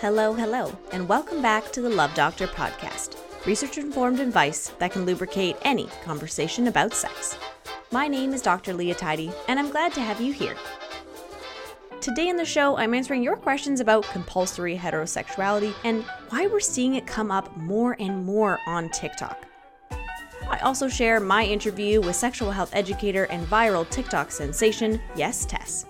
Hello, hello, and welcome back to the Love Doctor podcast, research informed advice that can lubricate any conversation about sex. My name is Dr. Leah Tidy, and I'm glad to have you here. Today in the show, I'm answering your questions about compulsory heterosexuality and why we're seeing it come up more and more on TikTok. I also share my interview with sexual health educator and viral TikTok sensation, Yes Tess.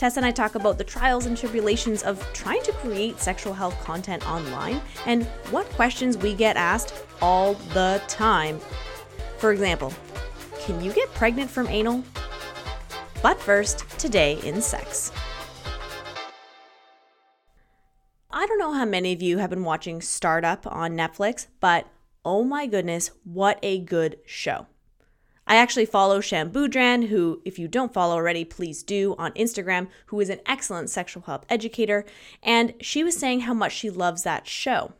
Tess and I talk about the trials and tribulations of trying to create sexual health content online and what questions we get asked all the time. For example, can you get pregnant from anal? But first, today in sex. I don't know how many of you have been watching Startup on Netflix, but oh my goodness, what a good show. I actually follow Shan Boodram, who, if you don't follow already, please do on Instagram, who is an excellent sexual health educator, and she was saying how much she loves that show.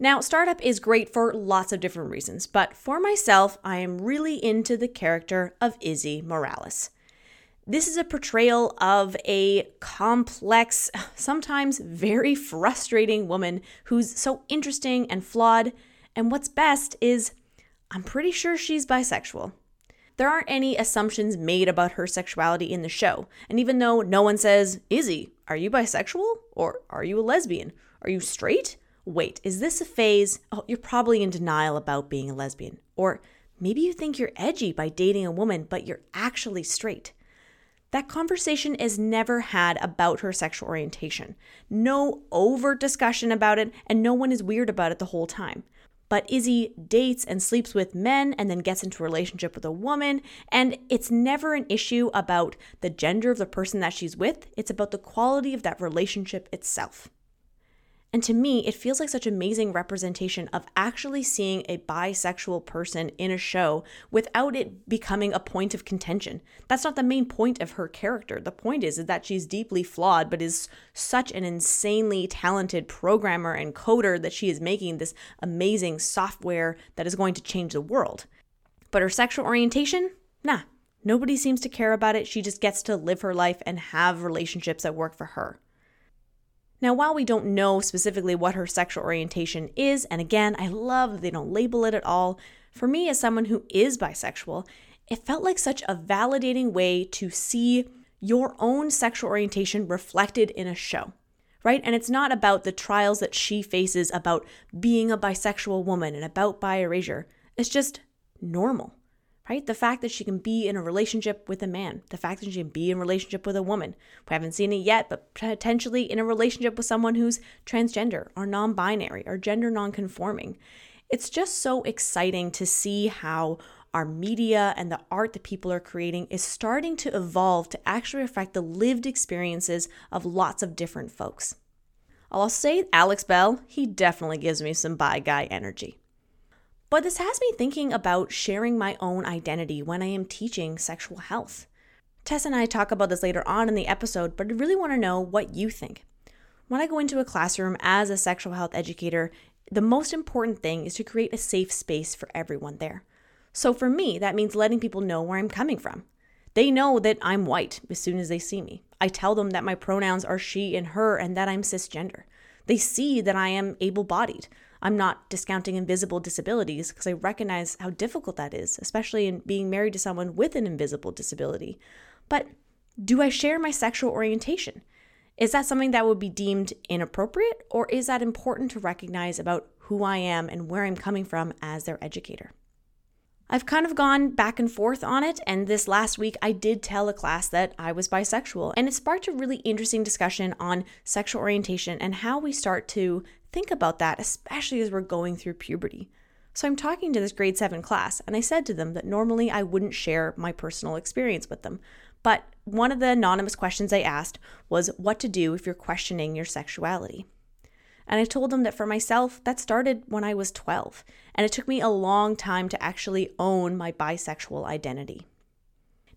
Now, Startup is great for lots of different reasons, but for myself, I am really into the character of Izzy Morales. This is a portrayal of a complex, sometimes very frustrating woman who's so interesting and flawed. And what's best is, I'm pretty sure she's bisexual. There aren't any assumptions made about her sexuality in the show. And even though no one says, Izzy, are you bisexual? Or are you a lesbian? Are you straight? Wait, is this a phase? Oh, you're probably in denial about being a lesbian. Or maybe you think you're edgy by dating a woman, but you're actually straight. That conversation is never had about her sexual orientation. No overt discussion about it, and no one is weird about it the whole time. But Izzy dates and sleeps with men and then gets into a relationship with a woman. And it's never an issue about the gender of the person that she's with, it's about the quality of that relationship itself. And to me, it feels like such amazing representation of actually seeing a bisexual person in a show without it becoming a point of contention. That's not the main point of her character. The point is, is that she's deeply flawed, but is such an insanely talented programmer and coder that she is making this amazing software that is going to change the world. But her sexual orientation? Nah. Nobody seems to care about it. She just gets to live her life and have relationships that work for her. Now, while we don't know specifically what her sexual orientation is, and again, I love that they don't label it at all, for me, as someone who is bisexual, it felt like such a validating way to see your own sexual orientation reflected in a show, right? And it's not about the trials that she faces about being a bisexual woman and about bi erasure. It's just normal right? The fact that she can be in a relationship with a man, the fact that she can be in a relationship with a woman. We haven't seen it yet, but potentially in a relationship with someone who's transgender or non binary or gender non conforming. It's just so exciting to see how our media and the art that people are creating is starting to evolve to actually reflect the lived experiences of lots of different folks. I'll say Alex Bell, he definitely gives me some bi guy energy. But this has me thinking about sharing my own identity when I am teaching sexual health. Tess and I talk about this later on in the episode, but I really want to know what you think. When I go into a classroom as a sexual health educator, the most important thing is to create a safe space for everyone there. So for me, that means letting people know where I'm coming from. They know that I'm white as soon as they see me. I tell them that my pronouns are she and her and that I'm cisgender. They see that I am able bodied. I'm not discounting invisible disabilities because I recognize how difficult that is, especially in being married to someone with an invisible disability. But do I share my sexual orientation? Is that something that would be deemed inappropriate, or is that important to recognize about who I am and where I'm coming from as their educator? I've kind of gone back and forth on it, and this last week I did tell a class that I was bisexual, and it sparked a really interesting discussion on sexual orientation and how we start to think about that, especially as we're going through puberty. So I'm talking to this grade 7 class, and I said to them that normally I wouldn't share my personal experience with them. But one of the anonymous questions I asked was what to do if you're questioning your sexuality. And I told them that for myself, that started when I was 12, and it took me a long time to actually own my bisexual identity.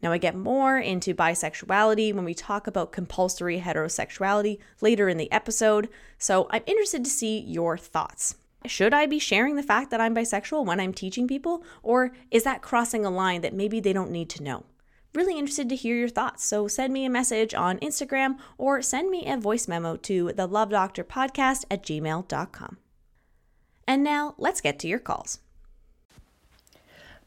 Now, I get more into bisexuality when we talk about compulsory heterosexuality later in the episode, so I'm interested to see your thoughts. Should I be sharing the fact that I'm bisexual when I'm teaching people, or is that crossing a line that maybe they don't need to know? Really interested to hear your thoughts, so send me a message on Instagram or send me a voice memo to the Love Doctor Podcast at gmail.com. And now let's get to your calls.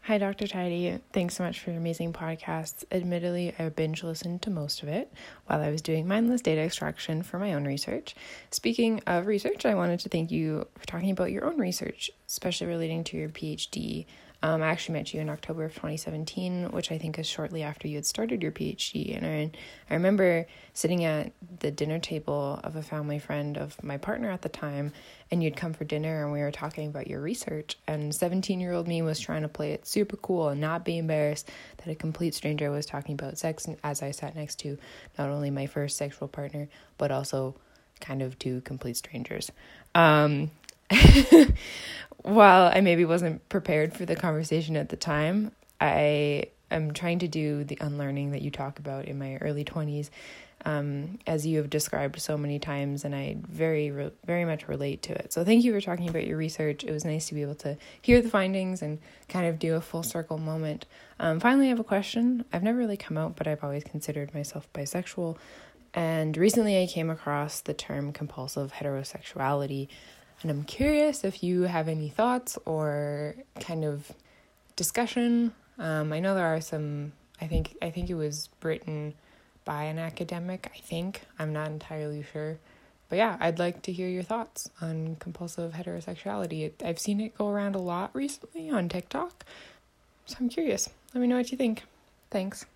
Hi, Dr. Tidy. Thanks so much for your amazing podcast. Admittedly, I binge listened to most of it while I was doing mindless data extraction for my own research. Speaking of research, I wanted to thank you for talking about your own research, especially relating to your PhD um, I actually met you in October of 2017, which I think is shortly after you had started your PhD. And I, I remember sitting at the dinner table of a family friend of my partner at the time, and you'd come for dinner and we were talking about your research. And 17 year old me was trying to play it super cool and not be embarrassed that a complete stranger was talking about sex as I sat next to not only my first sexual partner, but also kind of two complete strangers. Um, while I maybe wasn't prepared for the conversation at the time, I am trying to do the unlearning that you talk about in my early 20s, um, as you have described so many times, and I very, very much relate to it. So, thank you for talking about your research. It was nice to be able to hear the findings and kind of do a full circle moment. Um, finally, I have a question. I've never really come out, but I've always considered myself bisexual. And recently, I came across the term compulsive heterosexuality. And I'm curious if you have any thoughts or kind of discussion. Um, I know there are some. I think I think it was written by an academic. I think I'm not entirely sure, but yeah, I'd like to hear your thoughts on compulsive heterosexuality. I've seen it go around a lot recently on TikTok, so I'm curious. Let me know what you think. Thanks.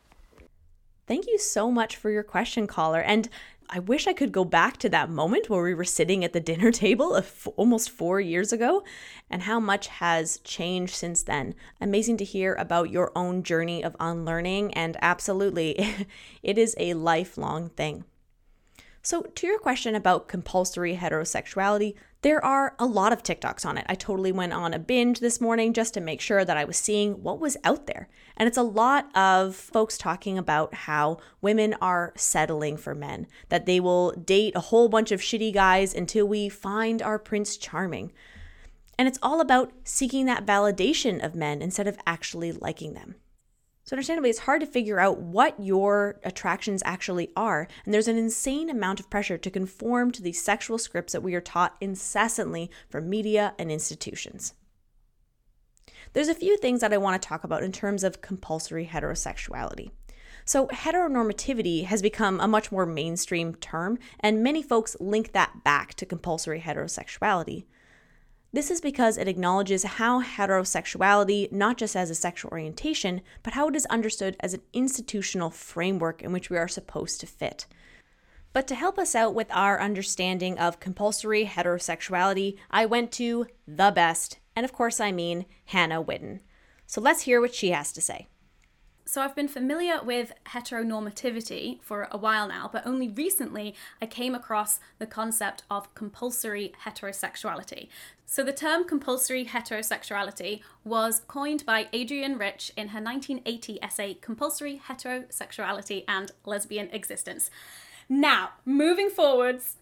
Thank you so much for your question, caller. And I wish I could go back to that moment where we were sitting at the dinner table of almost four years ago and how much has changed since then. Amazing to hear about your own journey of unlearning, and absolutely, it is a lifelong thing. So, to your question about compulsory heterosexuality, there are a lot of TikToks on it. I totally went on a binge this morning just to make sure that I was seeing what was out there. And it's a lot of folks talking about how women are settling for men, that they will date a whole bunch of shitty guys until we find our Prince Charming. And it's all about seeking that validation of men instead of actually liking them. So, understandably, it's hard to figure out what your attractions actually are. And there's an insane amount of pressure to conform to these sexual scripts that we are taught incessantly from media and institutions. There's a few things that I want to talk about in terms of compulsory heterosexuality. So, heteronormativity has become a much more mainstream term, and many folks link that back to compulsory heterosexuality. This is because it acknowledges how heterosexuality, not just as a sexual orientation, but how it is understood as an institutional framework in which we are supposed to fit. But to help us out with our understanding of compulsory heterosexuality, I went to the best, and of course I mean Hannah Witton. So let's hear what she has to say. So I've been familiar with heteronormativity for a while now, but only recently I came across the concept of compulsory heterosexuality. So the term compulsory heterosexuality was coined by Adrienne Rich in her 1980 essay Compulsory Heterosexuality and Lesbian Existence. Now, moving forwards,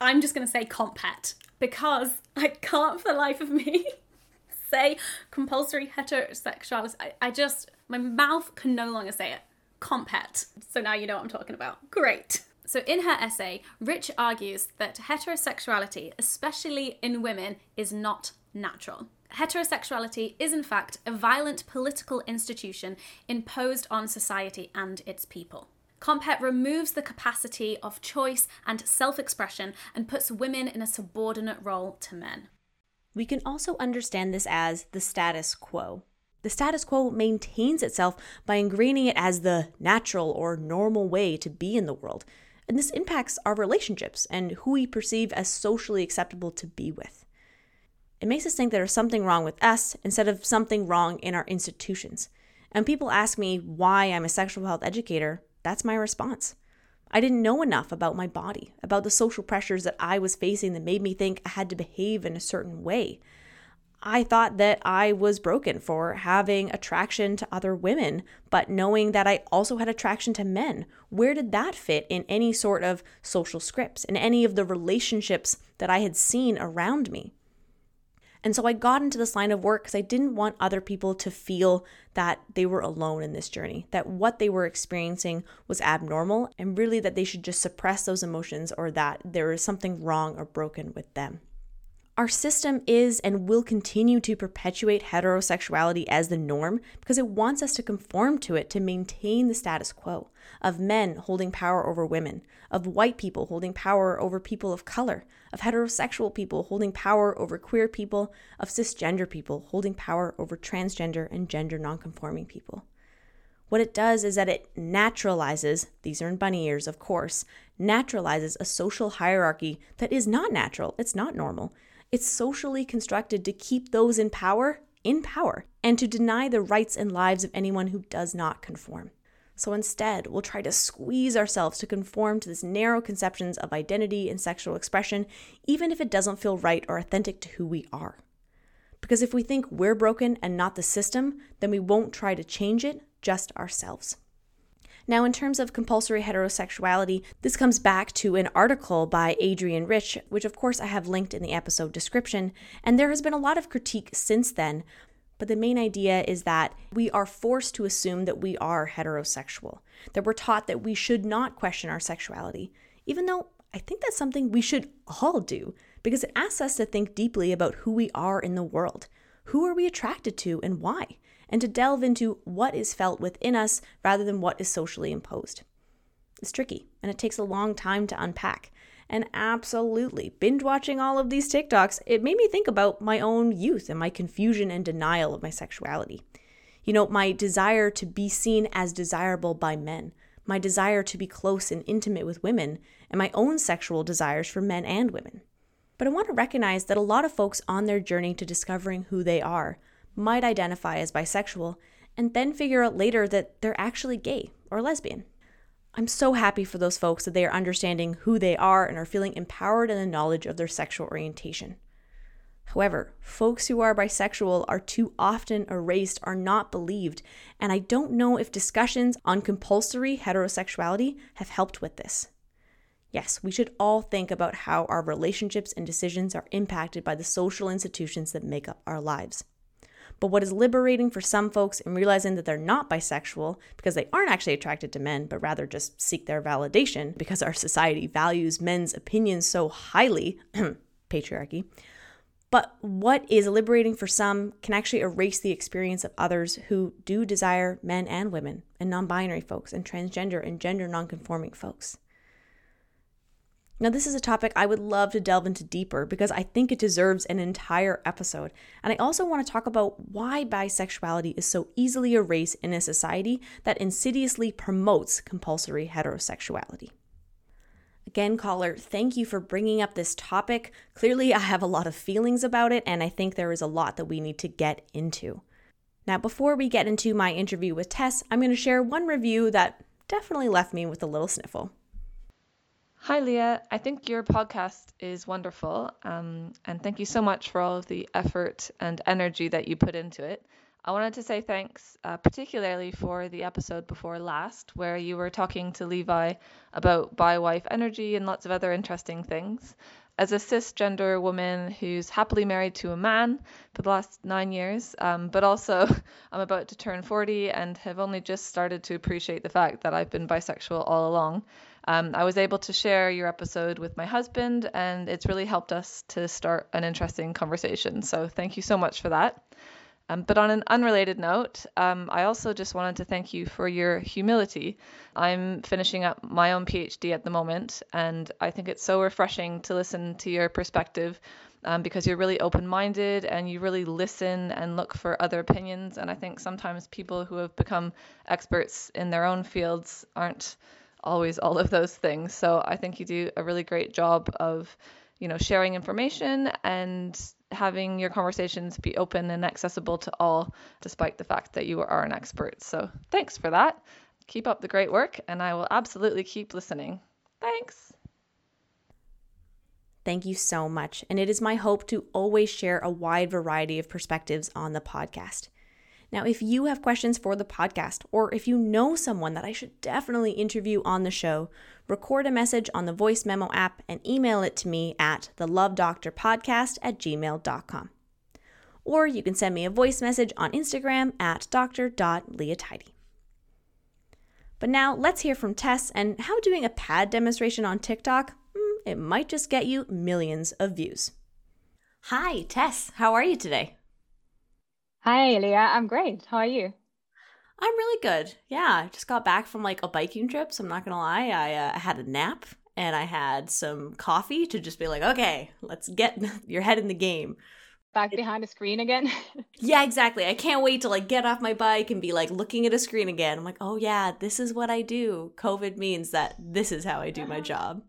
I'm just going to say comphet because I can't for the life of me say compulsory heterosexuality. I, I just my mouth can no longer say it. Comphet. So now you know what I'm talking about. Great. So, in her essay, Rich argues that heterosexuality, especially in women, is not natural. Heterosexuality is, in fact, a violent political institution imposed on society and its people. Comphet removes the capacity of choice and self expression and puts women in a subordinate role to men. We can also understand this as the status quo. The status quo maintains itself by ingraining it as the natural or normal way to be in the world. And this impacts our relationships and who we perceive as socially acceptable to be with. It makes us think there's something wrong with us instead of something wrong in our institutions. And people ask me why I'm a sexual health educator, that's my response. I didn't know enough about my body, about the social pressures that I was facing that made me think I had to behave in a certain way. I thought that I was broken for having attraction to other women, but knowing that I also had attraction to men, where did that fit in any sort of social scripts, in any of the relationships that I had seen around me? And so I got into this line of work because I didn't want other people to feel that they were alone in this journey, that what they were experiencing was abnormal, and really that they should just suppress those emotions or that there is something wrong or broken with them. Our system is and will continue to perpetuate heterosexuality as the norm because it wants us to conform to it to maintain the status quo of men holding power over women, of white people holding power over people of color, of heterosexual people holding power over queer people, of cisgender people holding power over transgender and gender nonconforming people. What it does is that it naturalizes, these are in bunny ears, of course, naturalizes a social hierarchy that is not natural, it's not normal. It's socially constructed to keep those in power in power and to deny the rights and lives of anyone who does not conform. So instead, we'll try to squeeze ourselves to conform to this narrow conceptions of identity and sexual expression, even if it doesn't feel right or authentic to who we are. Because if we think we're broken and not the system, then we won't try to change it, just ourselves. Now, in terms of compulsory heterosexuality, this comes back to an article by Adrienne Rich, which of course I have linked in the episode description, and there has been a lot of critique since then. But the main idea is that we are forced to assume that we are heterosexual, that we're taught that we should not question our sexuality, even though I think that's something we should all do because it asks us to think deeply about who we are in the world. Who are we attracted to and why? And to delve into what is felt within us rather than what is socially imposed. It's tricky and it takes a long time to unpack. And absolutely, binge watching all of these TikToks, it made me think about my own youth and my confusion and denial of my sexuality. You know, my desire to be seen as desirable by men, my desire to be close and intimate with women, and my own sexual desires for men and women. But I want to recognize that a lot of folks on their journey to discovering who they are might identify as bisexual and then figure out later that they're actually gay or lesbian. I'm so happy for those folks that they are understanding who they are and are feeling empowered in the knowledge of their sexual orientation. However, folks who are bisexual are too often erased, are not believed, and I don't know if discussions on compulsory heterosexuality have helped with this. Yes, we should all think about how our relationships and decisions are impacted by the social institutions that make up our lives. But what is liberating for some folks in realizing that they're not bisexual because they aren't actually attracted to men, but rather just seek their validation because our society values men's opinions so highly, patriarchy. But what is liberating for some can actually erase the experience of others who do desire men and women, and non binary folks, and transgender and gender non-conforming folks. Now, this is a topic I would love to delve into deeper because I think it deserves an entire episode. And I also want to talk about why bisexuality is so easily erased in a society that insidiously promotes compulsory heterosexuality. Again, caller, thank you for bringing up this topic. Clearly, I have a lot of feelings about it, and I think there is a lot that we need to get into. Now, before we get into my interview with Tess, I'm going to share one review that definitely left me with a little sniffle. Hi, Leah. I think your podcast is wonderful. Um, and thank you so much for all of the effort and energy that you put into it. I wanted to say thanks, uh, particularly for the episode before last, where you were talking to Levi about bi wife energy and lots of other interesting things. As a cisgender woman who's happily married to a man for the last nine years, um, but also I'm about to turn 40 and have only just started to appreciate the fact that I've been bisexual all along. Um, I was able to share your episode with my husband, and it's really helped us to start an interesting conversation. So thank you so much for that. Um, but on an unrelated note, um, I also just wanted to thank you for your humility. I'm finishing up my own PhD at the moment, and I think it's so refreshing to listen to your perspective um, because you're really open minded and you really listen and look for other opinions. And I think sometimes people who have become experts in their own fields aren't always all of those things. So I think you do a really great job of, you know, sharing information and having your conversations be open and accessible to all, despite the fact that you are an expert. So thanks for that. Keep up the great work, and I will absolutely keep listening. Thanks. Thank you so much. And it is my hope to always share a wide variety of perspectives on the podcast. Now, if you have questions for the podcast, or if you know someone that I should definitely interview on the show, record a message on the voice memo app and email it to me at the lovedoctorpodcast at gmail.com. or you can send me a voice message on Instagram at dr.leatidy. But now let's hear from Tess and how doing a pad demonstration on TikTok, hmm, it might just get you millions of views. Hi, Tess. How are you today? Hi, Leah. I'm great. How are you? I'm really good. Yeah, I just got back from like a biking trip, so I'm not gonna lie. I uh, had a nap and I had some coffee to just be like, okay, let's get your head in the game. Back behind a screen again. yeah, exactly. I can't wait to like get off my bike and be like looking at a screen again. I'm like, oh yeah, this is what I do. COVID means that this is how I do my job,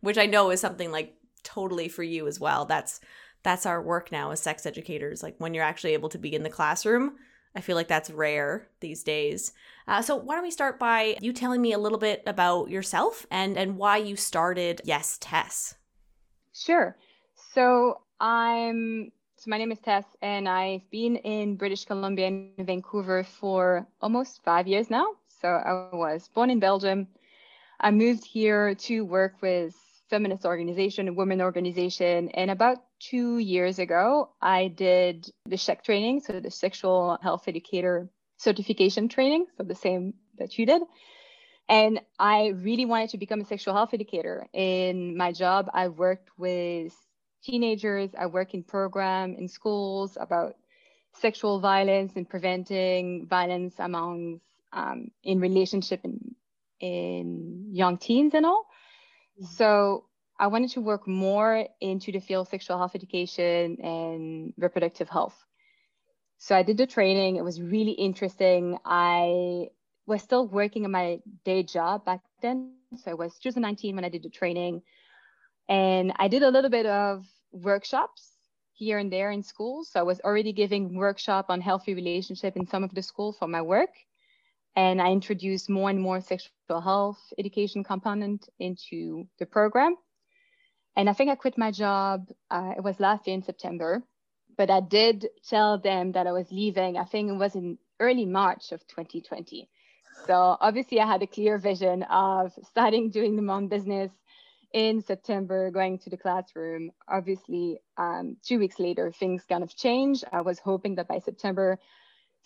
which I know is something like totally for you as well. That's that's our work now as sex educators. Like when you're actually able to be in the classroom I feel like that's rare these days. Uh, so why don't we start by you telling me a little bit about yourself and and why you started Yes Tess? Sure. So I'm so my name is Tess, and I've been in British Columbia and Vancouver for almost five years now. So I was born in Belgium. I moved here to work with feminist organization, a women organization. And about two years ago, I did the SHEC training, so the sexual health educator certification training, so the same that you did. And I really wanted to become a sexual health educator. In my job, I've worked with teenagers, I work in program in schools about sexual violence and preventing violence among um, in relationship in, in young teens and all. So I wanted to work more into the field of sexual health education and reproductive health. So I did the training. It was really interesting. I was still working in my day job back then. So I was 2019 when I did the training. And I did a little bit of workshops here and there in schools. So I was already giving workshop on healthy relationship in some of the schools for my work and I introduced more and more sexual health education component into the program. And I think I quit my job. Uh, it was last year in September, but I did tell them that I was leaving. I think it was in early March of 2020. So obviously, I had a clear vision of starting doing the mom business in September, going to the classroom. Obviously, um, two weeks later, things kind of changed. I was hoping that by September,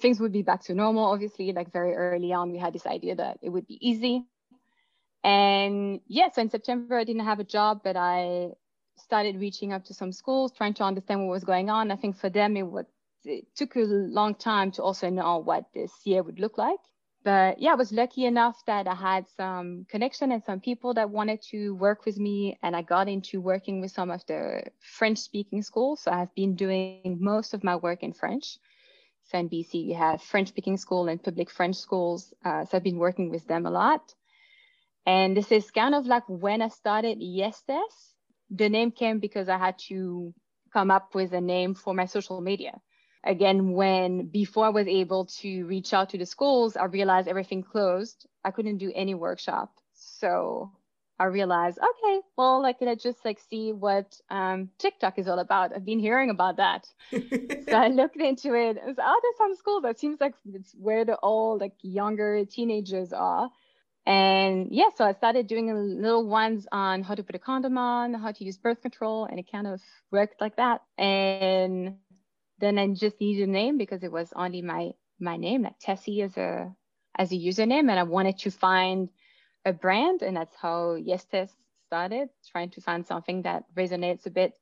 things would be back to normal. Obviously, like very early on, we had this idea that it would be easy. And yeah, so in September, I didn't have a job, but I started reaching out to some schools, trying to understand what was going on. I think for them, it, was, it took a long time to also know what this year would look like. But yeah, I was lucky enough that I had some connection and some people that wanted to work with me. And I got into working with some of the French speaking schools. So I've been doing most of my work in French. So in BC, you have French speaking school and public French schools. Uh, so I've been working with them a lot. And this is kind of like when I started Yes Tess. The name came because I had to come up with a name for my social media. Again, when before I was able to reach out to the schools, I realized everything closed. I couldn't do any workshop. So I realized, okay, well, like let's just like see what um, TikTok is all about. I've been hearing about that, so I looked into it. And was, oh, there's some schools that seems like it's where the all like younger teenagers are. And yeah, so I started doing little ones on how to put a condom on, how to use birth control, and it kind of worked like that. And then I just needed a name because it was only my my name, like Tessie as a as a username, and I wanted to find a brand, and that's how Yes Tess started, trying to find something that resonates a bit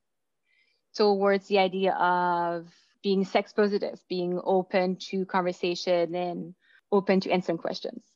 towards the idea of being sex positive, being open to conversation and open to answering questions.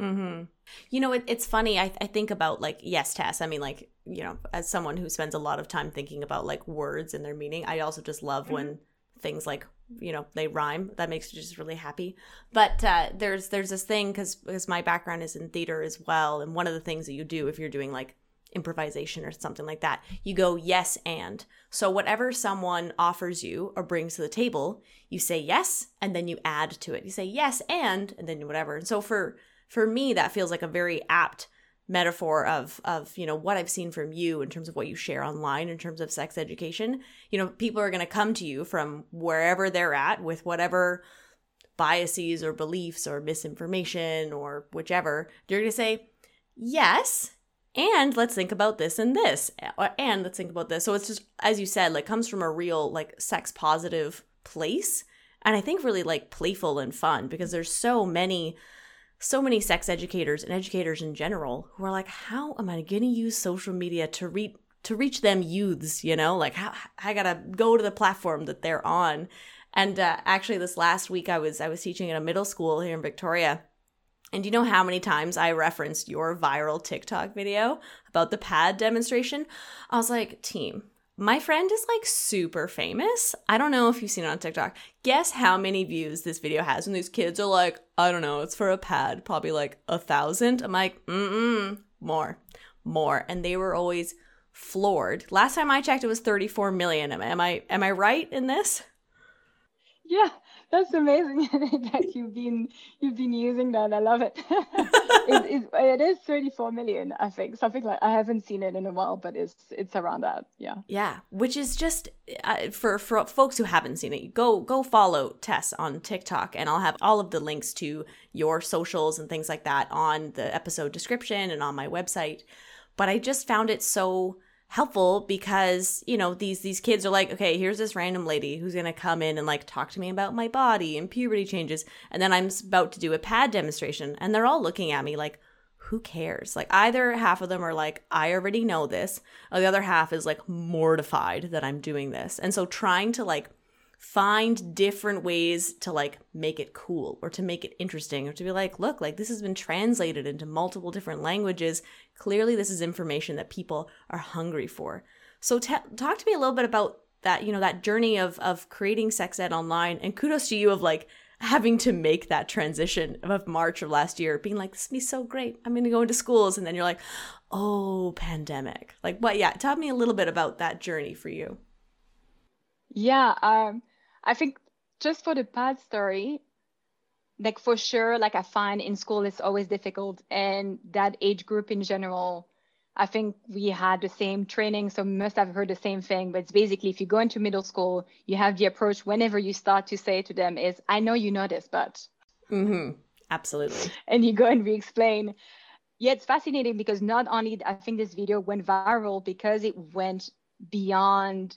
Mm-hmm. You know, it, it's funny. I, I think about like yes, Tess. I mean, like you know, as someone who spends a lot of time thinking about like words and their meaning, I also just love mm-hmm. when things like you know they rhyme that makes me just really happy but uh, there's there's this thing because because my background is in theater as well and one of the things that you do if you're doing like improvisation or something like that you go yes and so whatever someone offers you or brings to the table you say yes and then you add to it you say yes and and then whatever and so for for me that feels like a very apt metaphor of of you know what I've seen from you in terms of what you share online in terms of sex education. You know, people are going to come to you from wherever they're at with whatever biases or beliefs or misinformation or whichever. They're going to say, "Yes, and let's think about this and this and let's think about this." So it's just as you said, like comes from a real like sex positive place and I think really like playful and fun because there's so many so many sex educators and educators in general who are like how am I going to use social media to reach to reach them youths, you know? Like how I got to go to the platform that they're on. And uh, actually this last week I was I was teaching at a middle school here in Victoria. And you know how many times I referenced your viral TikTok video about the pad demonstration? I was like, team, my friend is like super famous. I don't know if you've seen it on TikTok. Guess how many views this video has? And these kids are like, I don't know, it's for a pad, probably like a thousand. I'm like, mm more, more. And they were always floored. Last time I checked, it was 34 million. Am I am I right in this? Yeah, that's amazing that you've been you've been using that. I love it. it, it. It is 34 million, I think. Something like I haven't seen it in a while, but it's it's around that. Yeah. Yeah, which is just uh, for for folks who haven't seen it, go go follow Tess on TikTok, and I'll have all of the links to your socials and things like that on the episode description and on my website. But I just found it so helpful because you know these these kids are like okay here's this random lady who's going to come in and like talk to me about my body and puberty changes. And then i'm about to do a pad demonstration and they're all looking at me like who cares? Like either half of them are like i already know this. Or the other half is like mortified that i'm doing this. And so trying to like find different ways to like make it cool or to make it interesting or to be like look like this has been translated into multiple different languages. Clearly this is information that people are hungry for. So t- talk to me a little bit about that you know that journey of of creating sex ed online and kudos to you of like having to make that transition of march of last year being like this would be so great. I'm going to go into schools. And then you're like oh pandemic. Like what yeah tell me a little bit about that journey for you. Yeah um I think just for the pad story, like for sure, like I find in school it's always difficult, and that age group in general. I think we had the same training, so must have heard the same thing. But it's basically if you go into middle school, you have the approach whenever you start to say to them is, "I know you know this, but." Mm-hmm. Absolutely. And you go and re-explain. Yeah, it's fascinating because not only I think this video went viral because it went beyond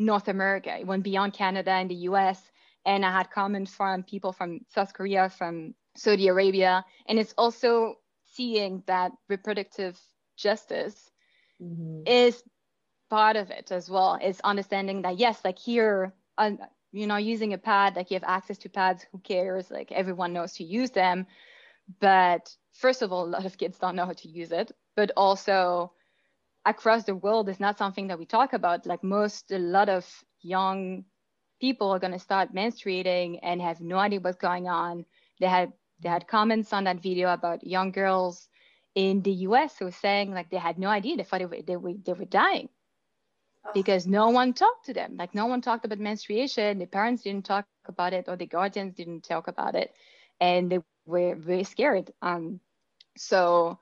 North America. It went beyond Canada and the US. And I had comments from people from South Korea, from Saudi Arabia. And it's also seeing that reproductive justice mm-hmm. is part of it as well. Is understanding that, yes, like here, uh, you know, using a pad, like you have access to pads, who cares? Like everyone knows to use them. But first of all, a lot of kids don't know how to use it. But also, across the world is not something that we talk about. Like most, a lot of young people are going to start menstruating and have no idea what's going on. They had they had comments on that video about young girls in the U.S. who were saying like they had no idea they thought they were they were, they were dying oh. because no one talked to them. Like no one talked about menstruation. The parents didn't talk about it or the guardians didn't talk about it, and they were very scared. Um, so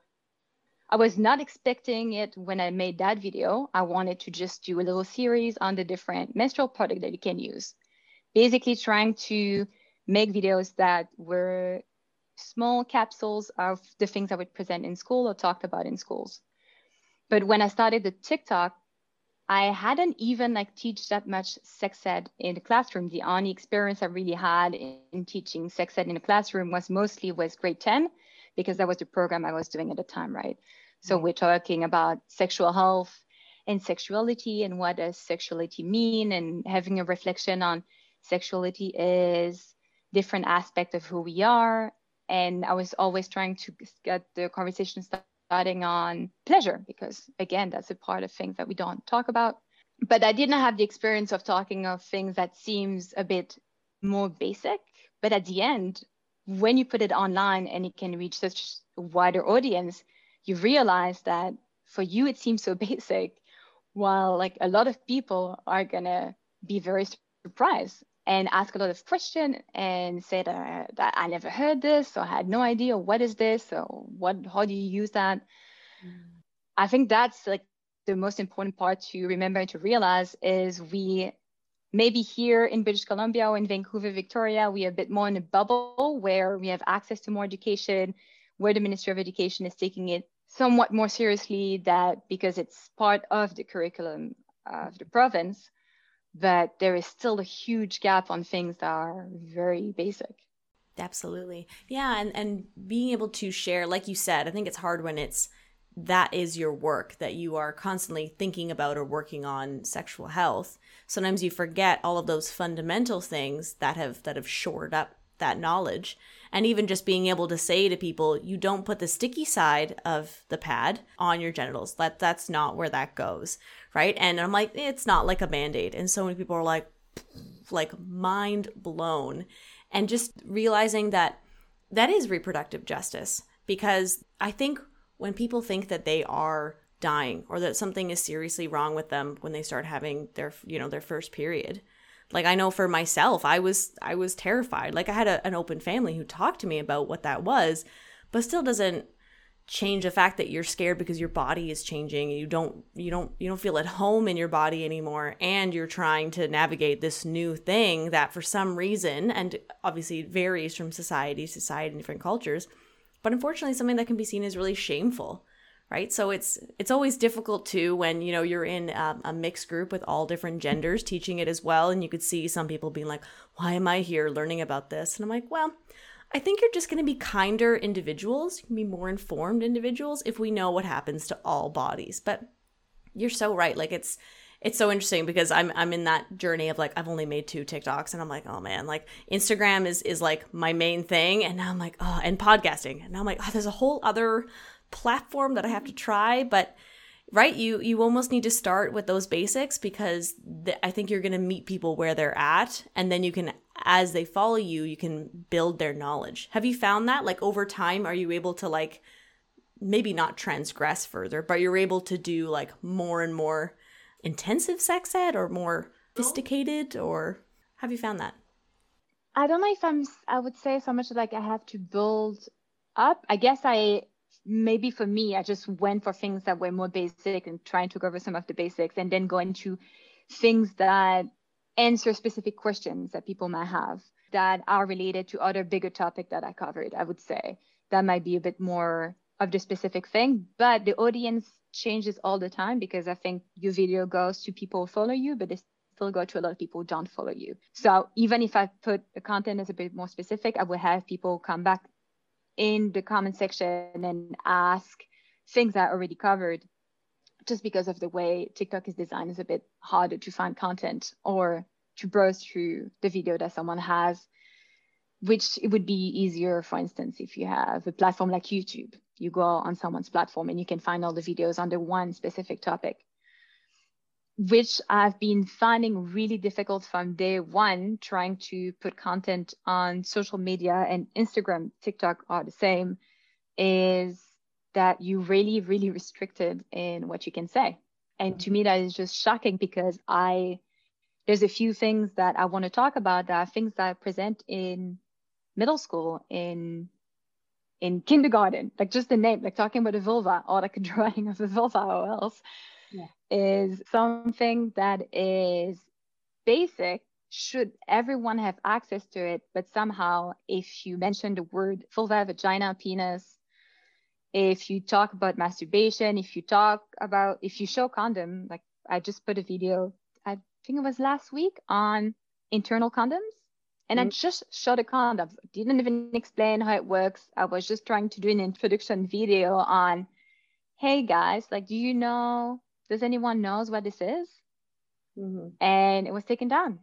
I was not expecting it when I made that video. I wanted to just do a little series on the different menstrual product that you can use. Basically trying to make videos that were small capsules of the things I would present in school or talked about in schools. But when I started the TikTok, I hadn't even like teach that much sex ed in the classroom. The only experience I really had in teaching sex ed in the classroom was mostly with grade 10 because that was the program I was doing at the time, right? So we're talking about sexual health and sexuality and what does sexuality mean and having a reflection on sexuality is different aspect of who we are. And I was always trying to get the conversation starting on pleasure because again, that's a part of things that we don't talk about. But I didn't have the experience of talking of things that seems a bit more basic. But at the end, when you put it online and it can reach such a wider audience, you realize that for you it seems so basic while like a lot of people are gonna be very surprised and ask a lot of questions and say that, that I never heard this or I had no idea what is this or what how do you use that mm. I think that's like the most important part to remember and to realize is we maybe here in British Columbia or in Vancouver, Victoria, we are a bit more in a bubble where we have access to more education, where the Ministry of Education is taking it somewhat more seriously that because it's part of the curriculum of the province. but there is still a huge gap on things that are very basic. Absolutely. Yeah, and and being able to share like you said, I think it's hard when it's that is your work that you are constantly thinking about or working on sexual health. Sometimes you forget all of those fundamental things that have that have shored up that knowledge. And even just being able to say to people you don't put the sticky side of the pad on your genitals. That that's not where that goes right? And i'm like it's not like a band-aid. And so many people are like like mind blown. And just realizing that that is reproductive justice. Because i think when people think that they are dying or that something is seriously wrong with them when they start having their you know their first period. Like i know for myself i was i was terrified. Like i had a, an open family who talked to me about what that was but still doesn't change the fact that you're scared because your body is changing you don't you don't you don't feel at home in your body anymore and you're trying to navigate this new thing that for some reason and obviously varies from society to society and different cultures but unfortunately something that can be seen as really shameful right? So it's it's always difficult too when you know you're in a, a, mixed group with all different genders teaching it as well and you could see some people being like why am i here learning about this? And i'm like well i think you're just going to be kinder individuals. You can be more informed individuals if we know what happens to all bodies. But you're so right. Like it's it's so interesting because I'm I'm in that journey of like I've only made two TikToks and I'm like, oh man, like Instagram is is like my main thing. And now I'm like, oh, and podcasting. And now I'm like, oh, there's a whole other platform that I have to try, but right you you almost need to start with those basics because th- i think you're going to meet people where they're at. And then you can as they follow you you can build their knowledge. Have you found that like over time are you able to like maybe not transgress further but you're able to do like more and more intensive sex ed or more sophisticated or have you found that? I don't know if i'm i would say so much like i have to build up. I guess i maybe for me, I just went for things that were more basic and trying to cover some of the basics and then go into things that answer specific questions that people might have that are related to other bigger topic that I covered, I would say. That might be a bit more of the specific thing, but the audience changes all the time because I think your video goes to people who follow you, but they still go to a lot of people who don't follow you. So even if I put the content as a bit more specific, I will have people come back in the comment section and ask things I already covered just because of the way TikTok is designed is a bit harder to find content or to browse through the video that someone has, which it would be easier, for instance, if you have a platform like YouTube. You go on someone's platform and you can find all the videos under one specific topic which I've been finding really difficult from day one, trying to put content on social media and Instagram, TikTok are the same, is that you really, really restricted in what you can say. And to me, that is just shocking because I, there's a few things that I want to talk about that are things that I present in middle school, in in kindergarten, like just the name, like talking about a vulva or like a drawing of a vulva or else yeah. is something that is basic should everyone have access to it but somehow if you mention the word vulva vagina penis if you talk about masturbation if you talk about if you show condom like i just put a video i think it was last week on internal condoms and mm-hmm. i just showed a condom didn't even explain how it works i was just trying to do an introduction video on hey guys like do you know does anyone knows what this is? Mm-hmm. And it was taken down.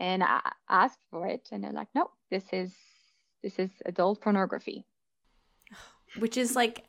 And I asked for it, and they're like, no, this is this is adult pornography. Which is like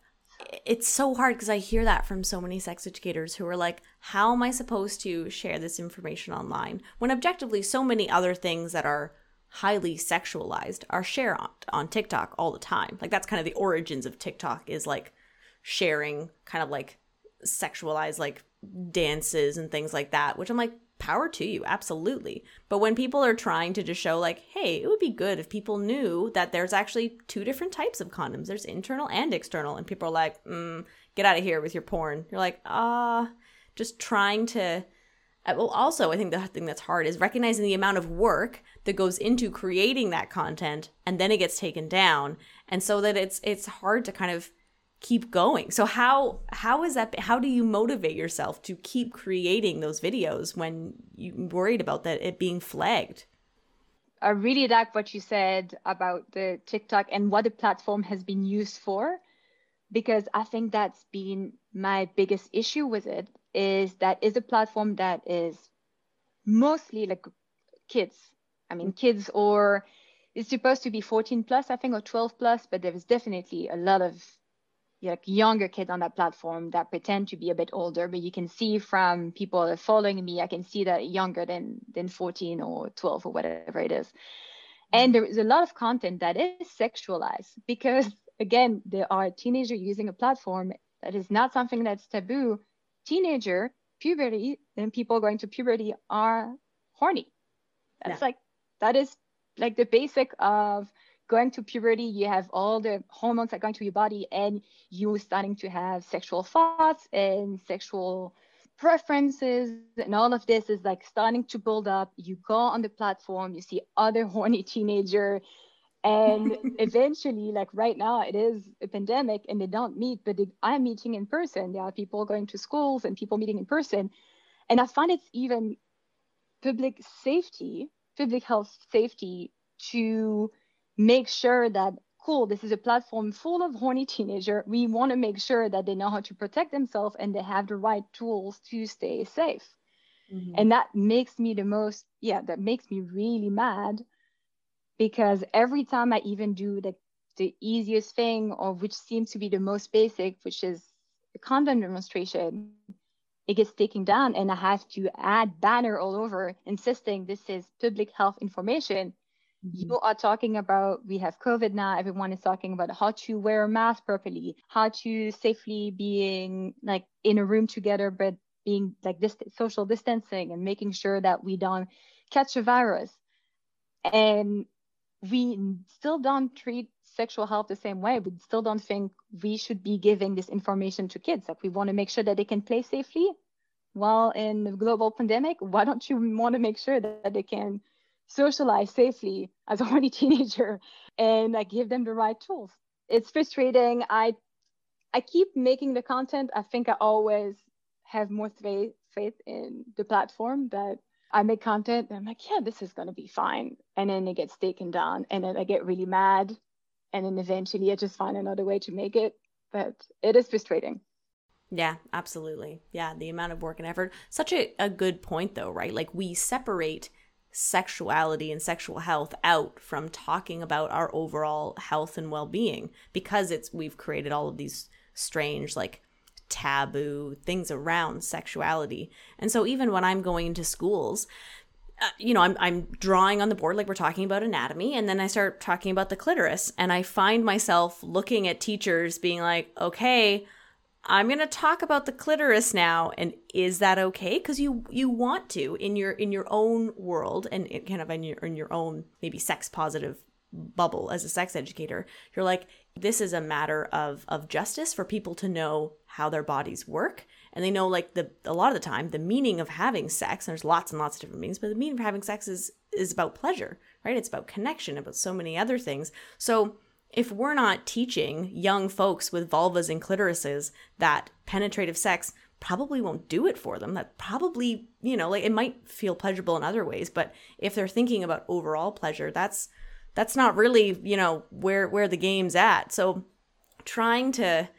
it's so hard because I hear that from so many sex educators who are like, how am I supposed to share this information online when objectively so many other things that are highly sexualized are shared on, on TikTok all the time. Like that's kind of the origins of TikTok is like sharing kind of like sexualized like dances and things like that, which I'm like, power to you, absolutely. But when people are trying to just show, like, hey, it would be good if people knew that there's actually two different types of condoms there's internal and external, and people are like, mm, get out of here with your porn. You're like, ah, uh, just trying to. Uh, well, also, I think the thing that's hard is recognizing the amount of work that goes into creating that content, and then it gets taken down, and so that it's it's hard to kind of keep going. So how how is that how do you motivate yourself to keep creating those videos when you're worried about that it being flagged? I really like what you said about the TikTok and what the platform has been used for because I think that's been my biggest issue with it is that is a platform that is mostly like kids. I mean kids or it's supposed to be 14 plus, I think, or 12 plus, but there is definitely a lot of like younger kids on that platform that pretend to be a bit older but you can see from people following me i can see that younger than than 14 or 12 or whatever it is and there is a lot of content that is sexualized because again there are teenagers using a platform that is not something that's taboo teenager puberty and people going to puberty are horny that's yeah. like that is like the basic of going to puberty, you have all the hormones that go into your body, and you starting to have sexual thoughts and sexual preferences, and all of this is like starting to build up. You go on the platform, you see other horny teenager, and eventually, like right now, it is a pandemic, and they don't meet, but they are meeting in person. There are people going to schools and people meeting in person, and I find it's even public safety, public health safety to make sure that cool this is a platform full of horny teenager we want to make sure that they know how to protect themselves and they have the right tools to stay safe mm-hmm. and that makes me the most yeah that makes me really mad because every time i even do the the easiest thing or which seems to be the most basic which is the condom demonstration it gets taken down and i have to add banner all over insisting this is public health information Mm-hmm. You are talking about we have COVID now. Everyone is talking about how to wear a mask properly, how to safely being like in a room together, but being like this social distancing and making sure that we don't catch a virus. And we still don't treat sexual health the same way. We still don't think we should be giving this information to kids. Like we want to make sure that they can play safely while in the global pandemic. Why don't you want to make sure that they can socialize safely as a horny teenager and I give them the right tools. It's frustrating. I I keep making the content. I think I always have more faith faith in the platform that I make content and I'm like, yeah, this is gonna be fine. And then it gets taken down and then I get really mad. And then eventually I just find another way to make it. But it is frustrating. Yeah, absolutely. Yeah, the amount of work and effort. Such a, a good point though, right? Like we separate sexuality and sexual health out from talking about our overall health and well-being because it's we've created all of these strange like taboo things around sexuality. And so even when I'm going into schools, uh, you know, I'm I'm drawing on the board like we're talking about anatomy, and then I start talking about the clitoris, and I find myself looking at teachers being like, okay, I'm going to talk about the clitoris now and is that okay because you you want to in your in your own world and it kind of in your in your own maybe sex positive bubble as a sex educator you're like this is a matter of of justice for people to know how their bodies work. And they know like the a lot of the time the meaning of having sex and there's lots and lots of different meanings but the meaning of having sex is is about pleasure right? It's about connection about so many other things. So if we're not teaching young folks with vulvas and clitorises that penetrative sex probably won't do it for them that probably you know like it might feel pleasurable in other ways but if they're thinking about overall pleasure that's that's not really you know where where the game's at. So trying to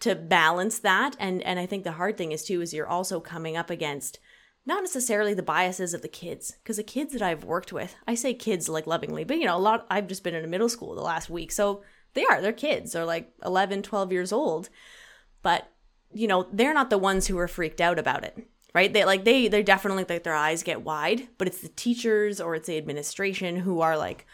to balance that. And and i think the hard thing is too is you're also coming up against not necessarily the biases of the kids because the kids that i've worked with i say kids like lovingly but you know a lot i've just been in a middle school the last week so they are they're kids they're like 11 12 years old but you know they're not the ones who are freaked out about it right? They like they they're definitely like their eyes get wide but it's the teachers or it's the administration who are like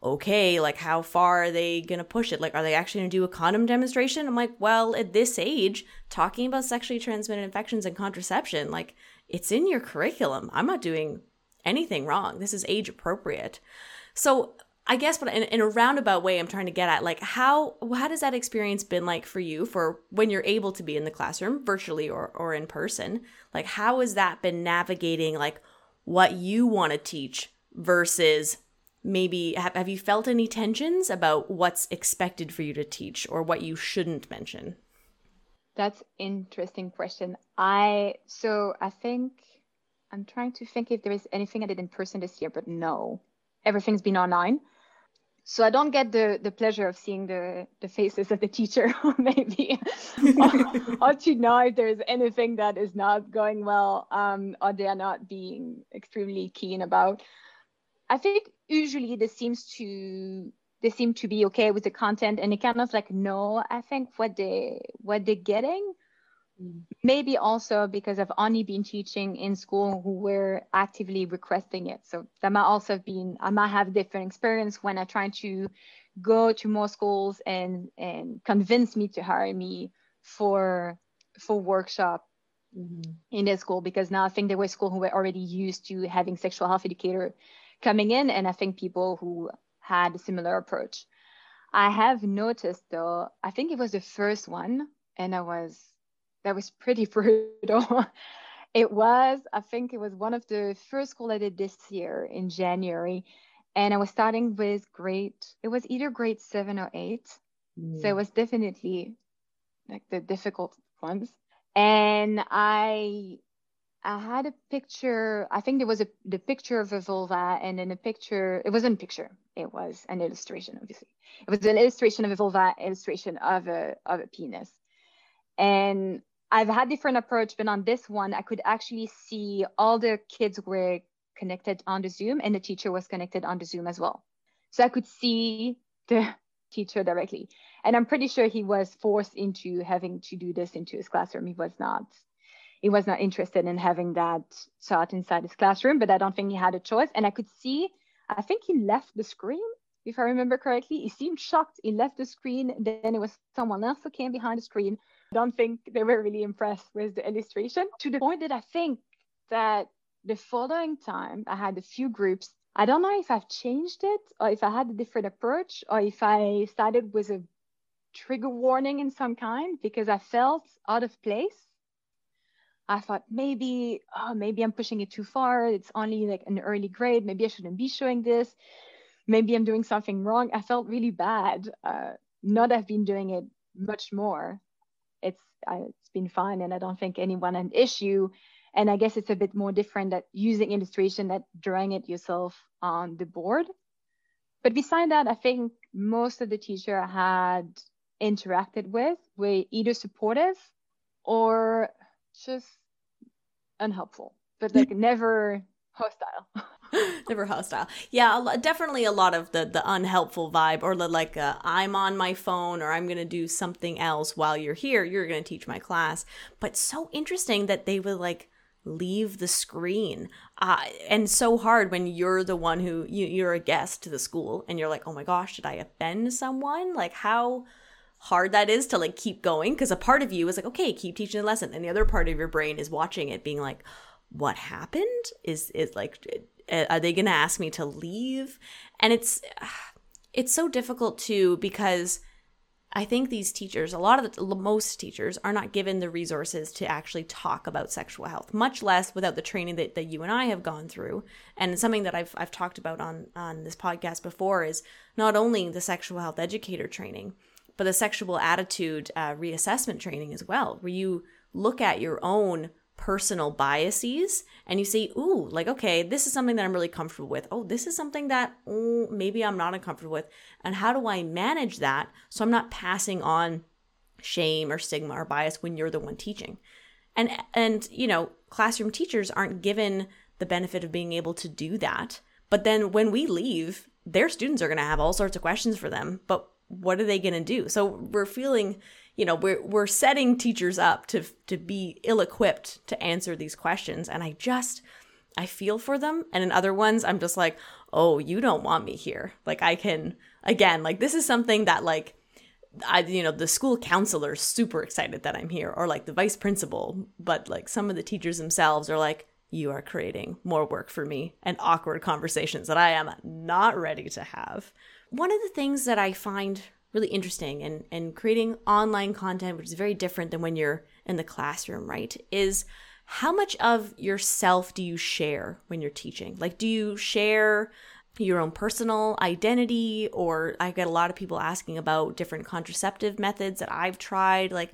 okay like how far are they gonna push it like are they actually gonna do a condom demonstration i'm like well at this age talking about sexually transmitted infections and contraception like it's in your curriculum. I'm not doing anything wrong. This is age appropriate. So I guess, but in, in, a roundabout way, I'm trying to get at like how how does that experience been like for you for when you're able to be in the classroom virtually or or in person? Like how has that been navigating like what you want to teach versus maybe have, have you felt any tensions about what's expected for you to teach or what you shouldn't mention? That's interesting question. I so I think I'm trying to think if there is anything I did in person this year, but no, everything's been online. So I don't get the the pleasure of seeing the the faces of the teacher, maybe, or, or, to know if there's anything that is not going well, um, or they are not being extremely keen about. I think usually this seems to they seem to be okay with the content and they kind of like know I think what they what they're getting maybe also because I've only been teaching in school who were actively requesting it. So that might also have been, I might have different experience when I try to go to more schools and and convince me to hire me for for workshop mm-hmm. in their school because now I think there were schools who were already used to having sexual health educator coming in and I think people who had a similar approach. I have noticed though, I think it was the first one and I was that was pretty brutal. it was, I think it was one of the first school I did this year in January. And I was starting with grade, it was either grade seven or eight. Mm. So it was definitely like the difficult ones. And I I had a picture, I think there was a the picture of a vulva and then a picture, it wasn't a picture, it was an illustration, obviously. It was an illustration of a vulva, illustration of a of a penis. And I've had different approach, but on this one, I could actually see all the kids were connected on the Zoom and the teacher was connected on the Zoom as well. So I could see the teacher directly. And I'm pretty sure he was forced into having to do this into his classroom. He was not he was not interested in having that taught inside his classroom, but I don't think he had a choice. And I could see, I think he left the screen, if I remember correctly. He seemed shocked. He left the screen. Then it was someone else who came behind the screen I don't think they were really impressed with the illustration to the point that I think that the following time I had a few groups. I don't know if I've changed it or if I had a different approach or if I started with a trigger warning in some kind because I felt out of place. I thought maybe, oh, maybe I'm pushing it too far. It's only like an early grade. Maybe I shouldn't be showing this. Maybe I'm doing something wrong. I felt really bad. Uh, not have been doing it much more it's uh, it's been fine and i don't think anyone an issue and i guess it's a bit more different that using illustration that drawing it yourself on the board but beside that i think most of the teacher had interacted with were either supportive or just unhelpful but like never hostile. Never hostile. Yeah definitely a lot of the the unhelpful vibe or the like uh, i'm on my phone or i'm gonna do something else while you're here you're gonna teach my class. But so interesting that they would like leave the screen. Uh, and so hard when you're the one who you, you're a guest to the school and you're like oh my gosh did i offend someone? Like how hard that is to like keep going because a part of you is like okay keep teaching the lesson and the other part of your brain is watching it being like what happened is is like are they going to ask me to leave and it's it's so difficult too because I think these teachers, a lot of the most teachers, are not given the resources to actually talk about sexual health, much less without the training that, that you and I have gone through. And something that I've I've talked about on on this podcast before is not only the sexual health educator training, but the sexual attitude uh, reassessment training as well, where you look at your own personal biases and you say, ooh, like, okay, this is something that I'm really comfortable with. Oh, this is something that maybe I'm not uncomfortable with. And how do I manage that so I'm not passing on shame or stigma or bias when you're the one teaching? And, and, you know, classroom teachers aren't given the benefit of being able to do that. But then when we leave, their students are going to have all sorts of questions for them. But what are they going to do? So we're feeling you know we're we're setting teachers up to to be ill-equipped to answer these questions and i just i feel for them and in other ones i'm just like oh you don't want me here like i can again like this is something that like I, you know, the school counselor's super excited that I'm here, or like the vice principal, but like some of the teachers themselves are like, you are creating more work for me and awkward conversations that I am not ready to have. One of the things that I find really interesting and, and creating online content, which is very different than when you're in the classroom, right? Is how much of yourself do you share when you're teaching? Like, do you share your own personal identity? Or I get a lot of people asking about different contraceptive methods that I've tried. Like,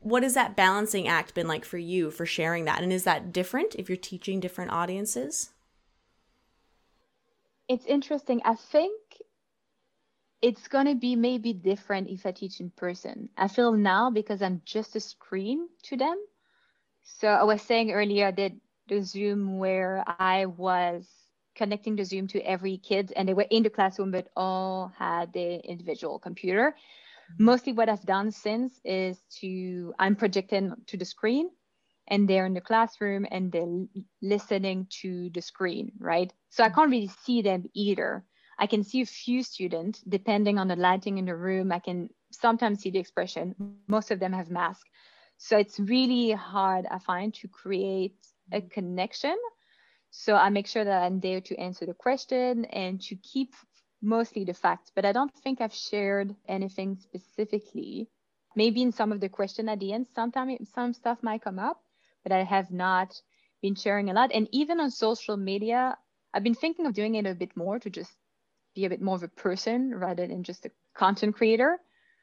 what has that balancing act been like for you for sharing that? And is that different if you're teaching different audiences? It's interesting. I think it's going to be maybe different if I teach in person. I feel now because I'm just a screen to them. So I was saying earlier, that the Zoom where I was connecting the Zoom to every kid and they were in the classroom, but all had their individual computer. Mostly what I've done since is to, I'm projecting to the screen and they're in the classroom and they're listening to the screen, right? So I can't really see them either. I can see a few students, depending on the lighting in the room. I can sometimes see the expression. Most of them have masks. So it's really hard, I find, to create a mm-hmm. connection. So I make sure that I'm there to answer the question and to keep mostly the facts. But I don't think I've shared anything specifically. Maybe in some of the question at the end, sometimes some stuff might come up, but I have not been sharing a lot. And even on social media, I've been thinking of doing it a bit more to just be a bit more of a person rather than just a content creator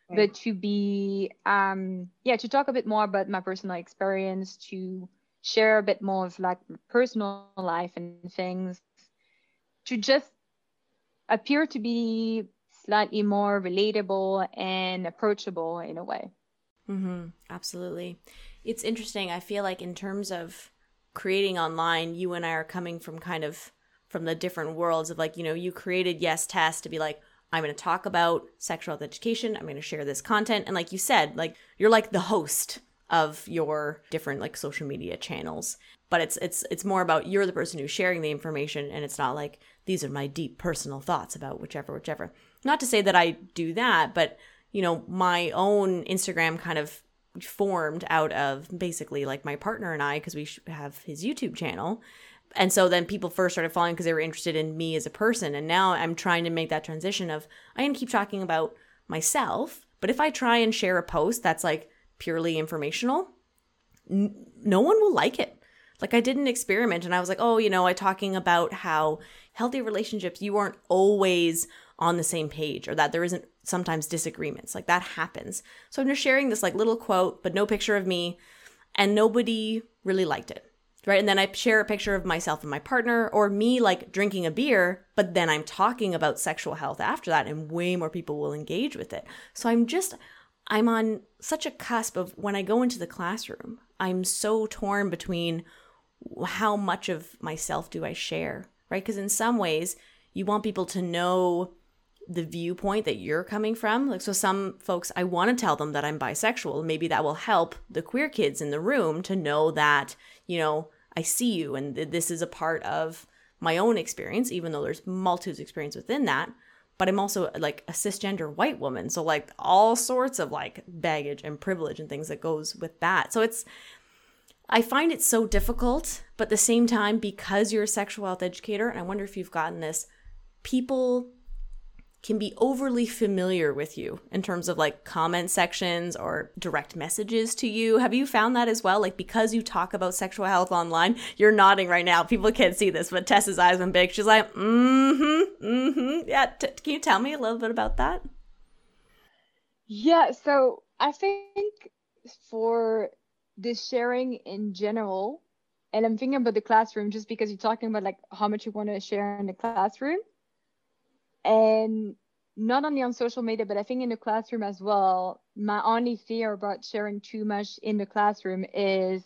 right. but to be um yeah to talk a bit more about my personal experience to share a bit more of like personal life and things to just appear to be slightly more relatable and approachable in a way mm-hmm. absolutely it's interesting i feel like in terms of creating online you and i are coming from kind of from the different worlds of like, you know, you created Yes Tess to be like, I'm going to talk about sexual health education. I'm going to share this content. And like you said, like you're like the host of your different like social media channels. But it's it's it's more about you're the person who's sharing the information and it's not like these are my deep personal thoughts about whichever whichever. Not to say that I do that, but you know, my own Instagram kind of formed out of basically like my partner and I because we have his YouTube channel and so then people first started following because they were interested in me as a person. And now i'm trying to make that transition of i can keep talking about myself but if i try and share a post that's like purely informational n- no one will like it. Like i did an experiment and i was like oh you know i talking about how healthy relationships you aren't always on the same page or that there isn't sometimes disagreements. Like that happens. So i'm just sharing this like little quote but no picture of me and nobody really liked it right? And then I share a picture of myself and my partner or me like drinking a beer, but then I'm talking about sexual health after that and way more people will engage with it. So I'm just I'm on such a cusp of when I go into the classroom, I'm so torn between how much of myself do I share, right? Because in some ways, you want people to know the viewpoint that you're coming from. Like, so some folks, I want to tell them that I'm bisexual. Maybe that will help the queer kids in the room to know that, you know, I see you and th- this is a part of my own experience, even though there's multitudes of experience within that. But I'm also like a cisgender white woman. So like all sorts of like baggage and privilege and things that goes with that. So it's I find it so difficult, but at the same time, because you're a sexual health educator, and I wonder if you've gotten this, people can be overly familiar with you in terms of like comment sections or direct messages to you. Have you found that as well? Like because you talk about sexual health online, you're nodding right now. People can't see this, but Tessa's eyes went big. She's like, mm-hmm, mm-hmm. Yeah. T- can you tell me a little bit about that? Yeah. So I think for the sharing in general, and I'm thinking about the classroom just because you're talking about like how much you want to share in the classroom and not only on social media but i think in the classroom as well. My only fear about sharing too much in the classroom is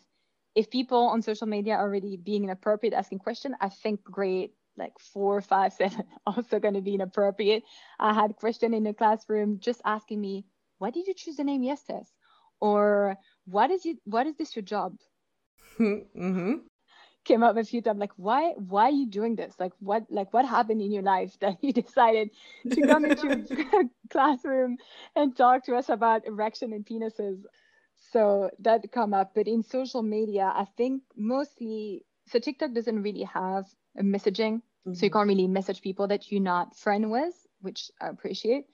if people on social media are already being inappropriate asking questions i think grade like four five seven also going to be inappropriate. I had question in the classroom just asking me why did you choose the name yes tess or what is it what is this your job? Mm-hmm came up a few times like why why are you doing this like what like what happened in your life that you decided to come into a classroom and talk to us about erection and penises so that come up but in social media i think mostly so tiktok doesn't really have a messaging mm-hmm. so you mm-hmm. can't really message people that you're not friend with which i appreciate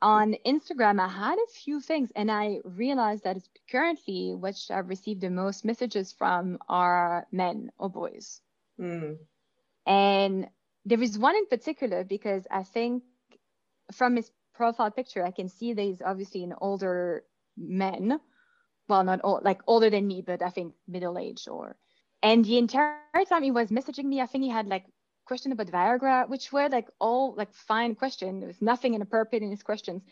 on Instagram, I had a few things, and I realized that it's currently which I've received the most messages from are men or boys. Mm. And there is one in particular because I think from his profile picture, I can see that he's obviously an older man well, not all, like older than me, but I think middle age or. And the entire time he was messaging me, I think he had like question about Viagra, which were like all like fine question. There was nothing inappropriate in his questions.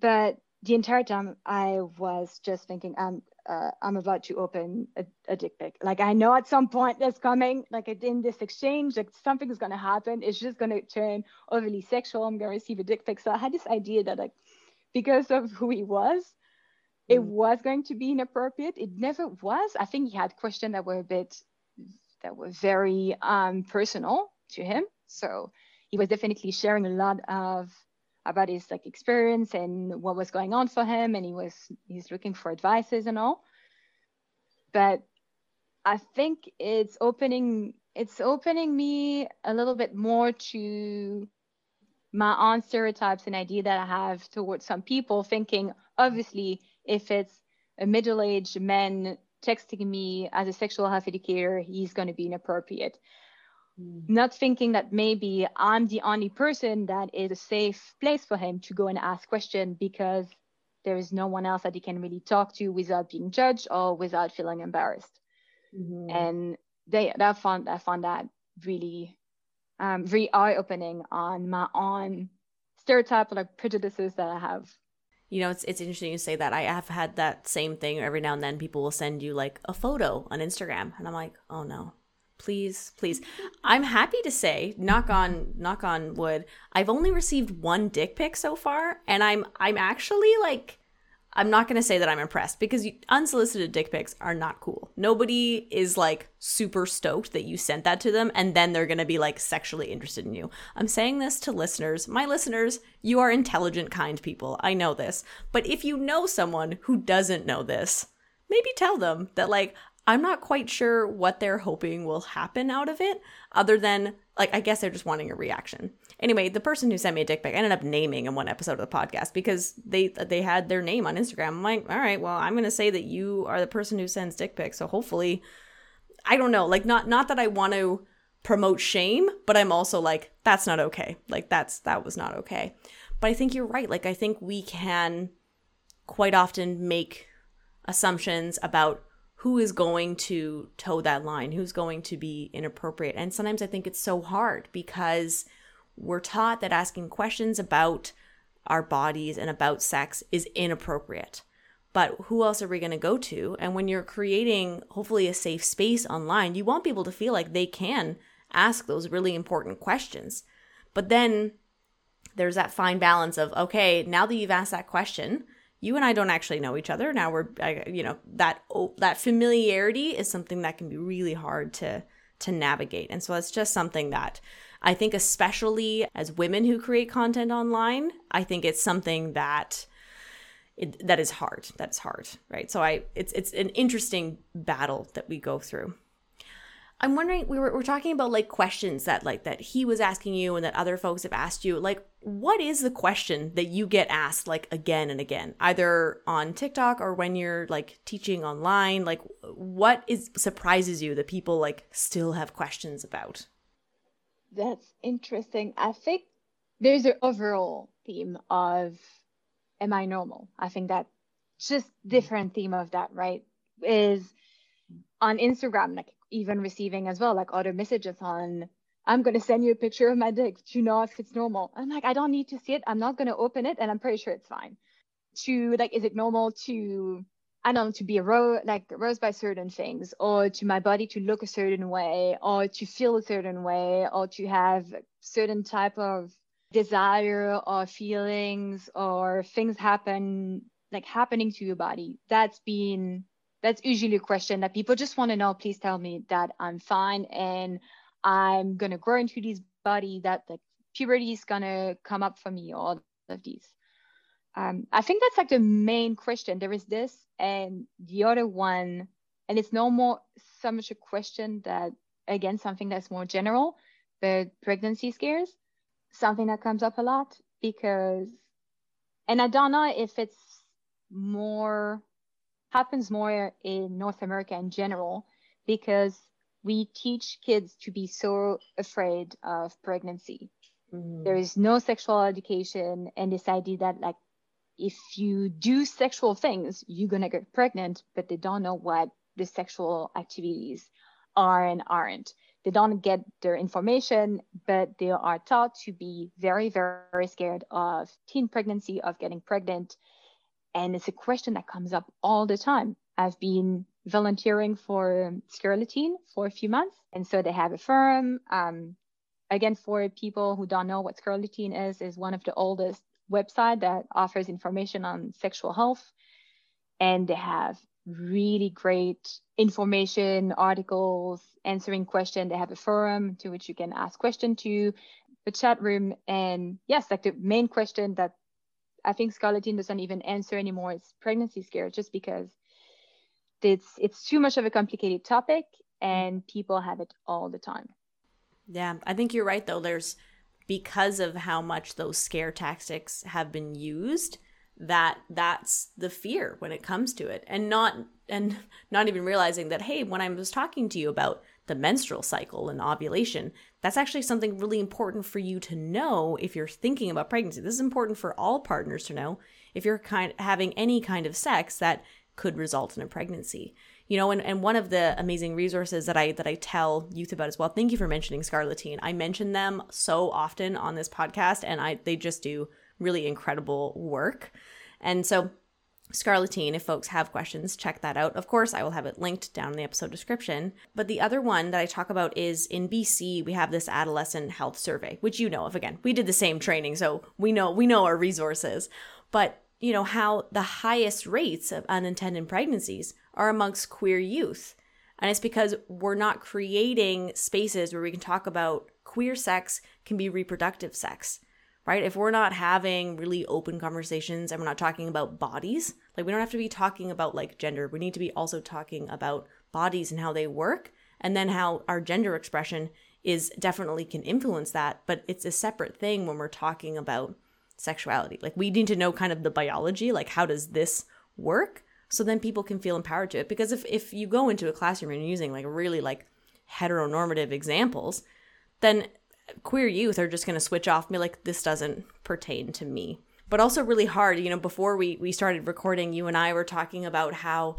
But the entire time I was just thinking, I'm uh, I'm about to open a, a, dick pic. Like I know at some point that's coming. Like in this exchange, like something's gonna happen. It's just gonna turn overly sexual. I'm gonna receive a dick pic. So I had this idea that like because of who he was, it mm. was going to be inappropriate. It never was. I think he had questions that were a bit that were very um, personal to him. So he was definitely sharing a lot of about his like experience and what was going on for him, and he was he's looking for advices and all. But I think it's opening it's opening me a little bit more to my own stereotypes and idea that I have towards some people, thinking obviously if it's a middle-aged man texting me as a sexual health educator, he's going to be inappropriate. Mm. Not thinking that maybe I'm the only person that is a safe place for him to go and ask questions because there is no one else that he can really talk to without being judged or without feeling embarrassed. Mm-hmm. And they, I found I found that really um, very eye opening on my own stereotype or like prejudices that I have you know, it's it's interesting you say that. I have had that same thing every now and then. People will send you like a photo on Instagram, and I'm like, oh no, please, please. I'm happy to say, knock on knock on wood, I've only received one dick pic so far, and I'm I'm actually like I'm not going to say that I'm impressed because unsolicited dick pics are not cool. Nobody is like super stoked that you sent that to them and then they're going to be like sexually interested in you. I'm saying this to listeners. My listeners, you are intelligent, kind people. I know this. But if you know someone who doesn't know this, maybe tell them that like I'm not quite sure what they're hoping will happen out of it other than like I guess they're just wanting a reaction. Anyway, the person who sent me a dick pic I ended up naming in one episode of the podcast because they they had their name on Instagram. I'm like, all right, well, I'm gonna say that you are the person who sends dick pics. So hopefully, I don't know, like not not that I want to promote shame, but I'm also like, that's not okay. Like that's that was not okay. But I think you're right. Like I think we can quite often make assumptions about who is going to toe that line, who's going to be inappropriate. And sometimes I think it's so hard because we're taught that asking questions about our bodies and about sex is inappropriate. But who else are we going to go to? And when you're creating, hopefully, a safe space online, you want people to feel like they can ask those really important questions. But then there's that fine balance of, okay, now that you've asked that question, you and I don't actually know each other. Now we're, you know, that oh, that familiarity is something that can be really hard to to navigate. And so it's just something that I think, especially as women who create content online, I think it's something that. It, that is hard. That's hard, right? So I, it's it's an interesting battle that we go through. I'm wondering we were we're talking about like questions that like that he was asking you and that other folks have asked you. Like what is the question that you get asked like again and again, either on TikTok or when you're like teaching online? Like what is surprises you that people like still have questions about? That's interesting. I think there's an overall theme of am I normal? I think that just different theme of that, right? Is on Instagram, like even receiving as well, like auto messages on I'm gonna send you a picture of my dick to know if it's normal. I'm like, I don't need to see it. I'm not gonna open it and I'm pretty sure it's fine. To like, is it normal to I don't to be ro- like aroused by certain things, or to my body to look a certain way, or to feel a certain way, or to have certain type of desire or feelings or things happen like happening to your body. That's been that's usually a question that people just want to know. Please tell me that I'm fine and I'm gonna grow into this body that like puberty is gonna come up for me, all of these. Um, I think that's like the main question. There is this and the other one, and it's no more so much a question that again something that's more general, but pregnancy scares, something that comes up a lot because, and I don't know if it's more happens more in North America in general because we teach kids to be so afraid of pregnancy. Mm. There is no sexual education and this idea that like if you do sexual things, you're going to get pregnant, but they don't know what the sexual activities are and aren't. They don't get their information, but they are taught to be very, very scared of teen pregnancy, of getting pregnant. And it's a question that comes up all the time. I've been volunteering for Scarleteen for a few months. And so they have a firm. Um, again, for people who don't know what Scarleteen is, is one of the oldest website that offers information on sexual health. And they have really great information, articles, answering questions. They have a forum to which you can ask questions to, a chat room. And yes, like the main question that I think Scarleteen doesn't even answer anymore is pregnancy scare, just because it's it's too much of a complicated topic and people have it all the time. Yeah, I think you're right though. There's because of how much those scare tactics have been used that that's the fear when it comes to it. And not and not even realizing that hey when i was talking to you about the menstrual cycle and ovulation that's actually something really important for you to know if you're thinking about pregnancy. This is important for all partners to know if you're kind having any kind of sex that could result in a pregnancy you know and, and one of the amazing resources that i that i tell youth about as well thank you for mentioning scarleteen i mention them so often on this podcast and i they just do really incredible work and so Scarleteen, if folks have questions, check that out. Of course, I will have it linked down in the episode description. But the other one that I talk about is in BC, we have this adolescent health survey, which you know of. Again, we did the same training, so we know we know our resources. But you know how the highest rates of unintended pregnancies are amongst queer youth. And it's because we're not creating spaces where we can talk about queer sex can be reproductive sex right? If we're not having really open conversations and we're not talking about bodies, like we don't have to be talking about like gender, we need to be also talking about bodies and how they work, and then how our gender expression is definitely can influence that, but it's a separate thing when we're talking about sexuality. Like we need to know kind of the biology, like how does this work? So then people can feel empowered to it. Because if, if you go into a classroom and you're using like really like heteronormative examples, then queer youth are just going to switch off and be like, this doesn't pertain to me. But also really hard, you know, before we, we started recording, you and I were talking about how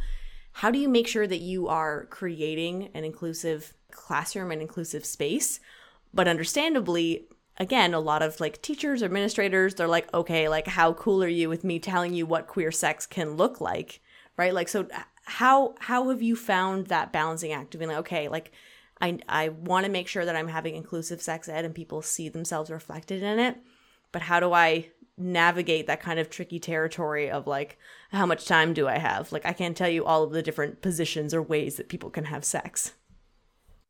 how do you make sure that you are creating an inclusive classroom and inclusive space? But understandably, again, a lot of like teachers, administrators, they're like, okay, like how cool are you with me telling you what queer sex can look like? Right? Like so uh, how how have you found that balancing act of being like, okay, like I, I want to make sure that I'm having inclusive sex ed and people see themselves reflected in it. But how do I navigate that kind of tricky territory of like, how much time do I have? Like, I can't tell you all of the different positions or ways that people can have sex.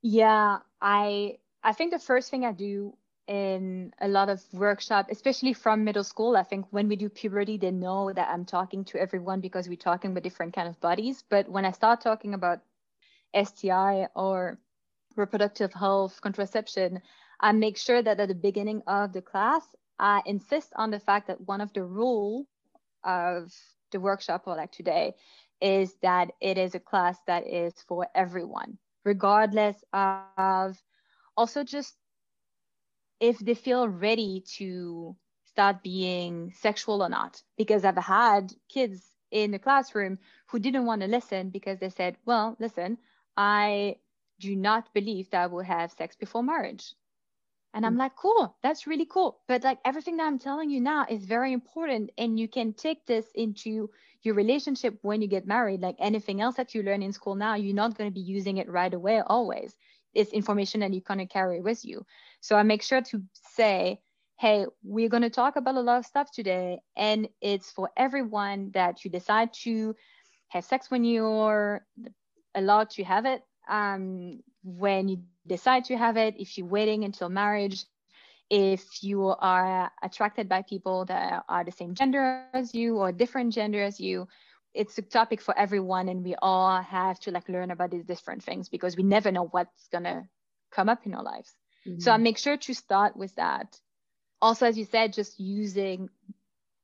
Yeah, I I think the first thing I do in a lot of workshop, especially from middle school, I think when we do puberty, they know that I'm talking to everyone because we're talking with different kind of bodies. But when I start talking about STI or reproductive health, contraception, I make sure that at the beginning of the class, I insist on the fact that one of the rule of the workshop or like today is that it is a class that is for everyone, regardless of also just if they feel ready to start being sexual or not. Because I've had kids in the classroom who didn't want to listen because they said, well, listen, I do not believe that I will have sex before marriage. And I'm mm. like, cool, that's really cool. But like everything that I'm telling you now is very important. And you can take this into your relationship when you get married. Like anything else that you learn in school now, you're not going to be using it right away always. It's information that you're going to carry with you. So I make sure to say, hey, we're going to talk about a lot of stuff today. And it's for everyone that you decide to have sex when you're allowed to have it um, when you decide to have it, if you're waiting until marriage, if you are attracted by people that are the same gender as you or different gender as you it's a topic for everyone and we all have to like learn about these different things because we never know what's gonna come up in our lives mm-hmm. so i make sure to start with that also as you said just using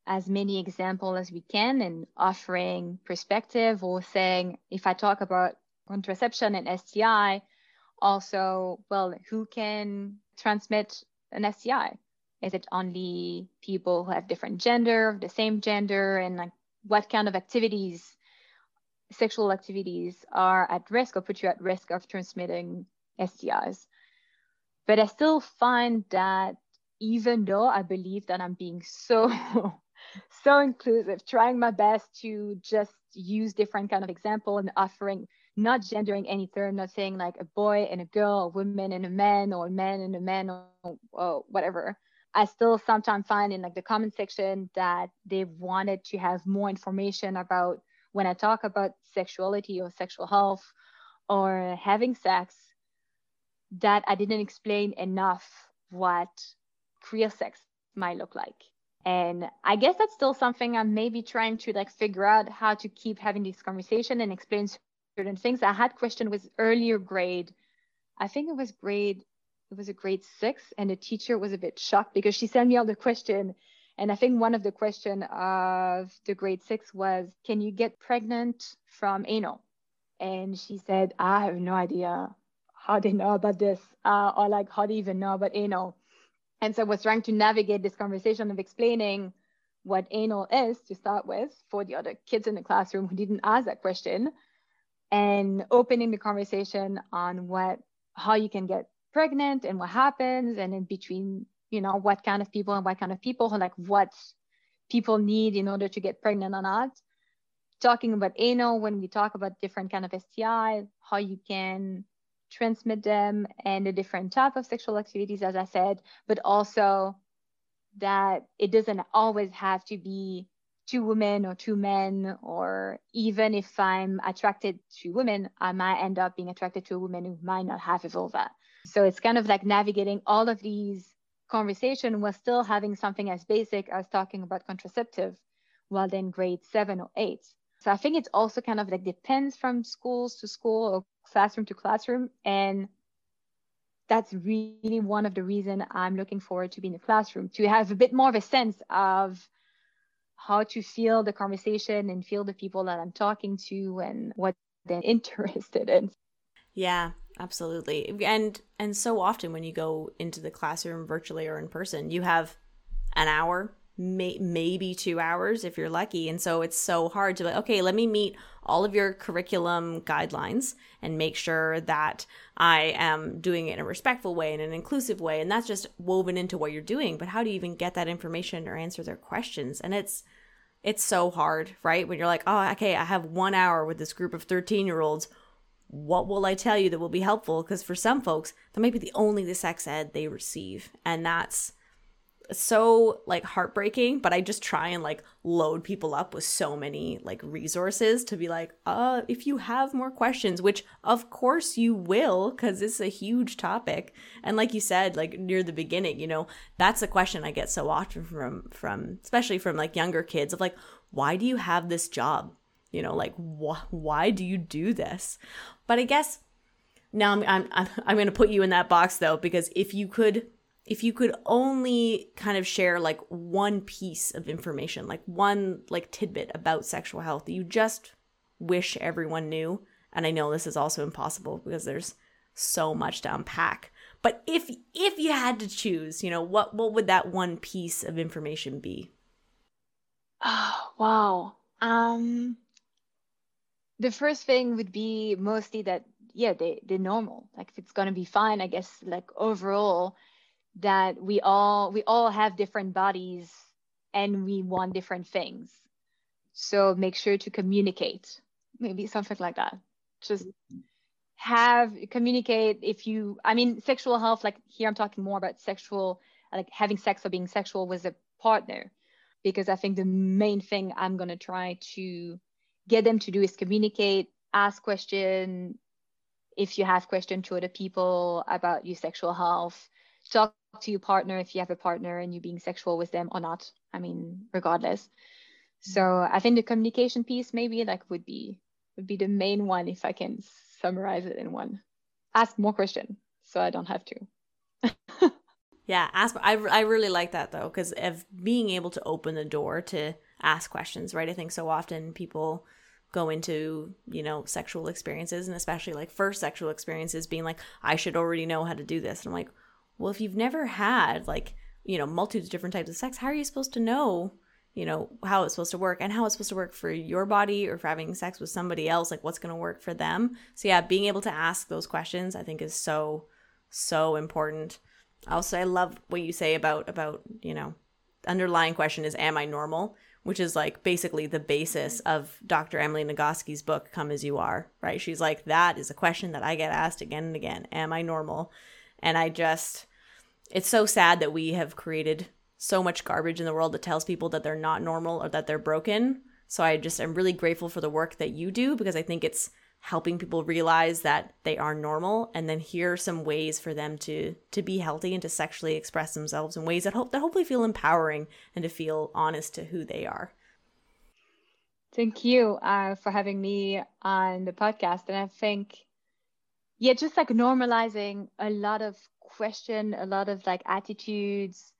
as many examples as we can and offering perspective or saying if i talk about contraception and STI, also, well, who can transmit an STI? Is it only people who have different gender, the same gender, and like what kind of activities, sexual activities, are at risk or put you at risk of transmitting STIs? But I still find that even though I believe that I'm being so so inclusive, trying my best to just use different kind of example and offering not gendering any term, not saying like a boy and a girl, a woman and a man, or a man and a man, or, or whatever. I still sometimes find in like the comment section that they wanted to have more information about when I talk about sexuality or sexual health or having sex, that I didn't explain enough what queer sex might look like. And I guess that's still something I'm maybe trying to like figure out how to keep having this conversation and explain certain things. I had question with earlier grade. I think it was grade, it was a grade six, and the teacher was a bit shocked because she sent me all the question. And I think one of the question of the grade six was, can you get pregnant from anal? And she said, I have no idea how they know about this, uh, or like how they even know about anal. And so I was trying to navigate this conversation of explaining what anal is to start with for the other kids in the classroom who didn't ask that question and opening the conversation on what how you can get pregnant and what happens and in between you know what kind of people and what kind of people like what people need in order to get pregnant or not talking about anal when we talk about different kind of sti how you can transmit them and the different type of sexual activities, as I said, but also that it doesn't always have to be two women or two men, or even if I'm attracted to women, I might end up being attracted to a woman who might not have a vulva. So it's kind of like navigating all of these conversation while still having something as basic as talking about contraceptive while then grade seven or eight. So I think it's also kind of like depends from schools to school or classroom to classroom. And that's really one of the reason I'm looking forward to being in the classroom to have a bit more of a sense of how to feel the conversation and feel the people that I'm talking to and what they're interested in. Yeah, absolutely. And and so often when you go into the classroom virtually or in person, you have an hour, may, maybe 2 hours if you're lucky. And so it's so hard to like, okay, let me meet all of your curriculum guidelines and make sure that I am doing it in a respectful way and an inclusive way. And that's just woven into what you're doing. But how do you even get that information or answer their questions? And it's, it's so hard, right? When you're like, oh, okay, I have one hour with this group of 13 year olds. What will I tell you that will be helpful? Because for some folks, that might be the only the sex ed they receive. And that's, so like heartbreaking but i just try and like load people up with so many like resources to be like uh if you have more questions which of course you will because it's a huge topic. And like you said like near the beginning you know that's a question i get so often from from especially from like younger kids of like why do you have this job? You know like wh- why do you do this? But i guess now i'm i'm, I'm going to put you in that box though because if you could if you could only kind of share like one piece of information, like one like tidbit about sexual health that you just wish everyone knew, and I know this is also impossible because there's so much to unpack. But if if you had to choose, you know, what what would that one piece of information be? Oh, wow. Um the first thing would be mostly that yeah, they they're normal. Like if it's gonna be fine, I guess like overall that we all we all have different bodies and we want different things. So make sure to communicate maybe something like that. Just have communicate if you i mean sexual health like here i'm talking more about sexual like having sex or being sexual with a partner. Because i think the main thing i'm going to try to get them to do is communicate ask question. If you have question to other people about your sexual health talk to your partner if you have a partner and you're being sexual with them or not. I mean, regardless. Mm-hmm. So I think the communication piece maybe like would be would be the main one if I can summarize it in one. Ask more questions so I don't have to. yeah, ask. I I really like that though because of being able to open the door to ask questions. Right. I think so often people go into you know sexual experiences and especially like first sexual experiences being like I should already know how to do this. And I'm like well, if you've never had like you know, multitudes of different types of sex, how are you supposed to know, you know, how it's supposed to work and how it's supposed to work for your body or for having sex with somebody else, like what's going to work for them? So, yeah, being able to ask those questions, I think, is so, so important. Also, I love what you say about, about, you know, underlying question is, am I normal? Which is like basically the basis of Dr. Emily Nagoski's book, Come As You Are, right? She's like, that is a question that I get asked again and again. Am I normal? And I just, it's so sad that we have created so much garbage in the world that tells people that they're not normal or that they're broken. So I just am really grateful for the work that you do because I think it's helping people realize that they are normal and then here are some ways for them to to be healthy and to sexually express themselves in ways that hope that hopefully feel empowering and to feel honest to who they are. Thank you uh, for having me on the podcast. And I think, yeah, just like normalizing a lot of question a lot of like attitudes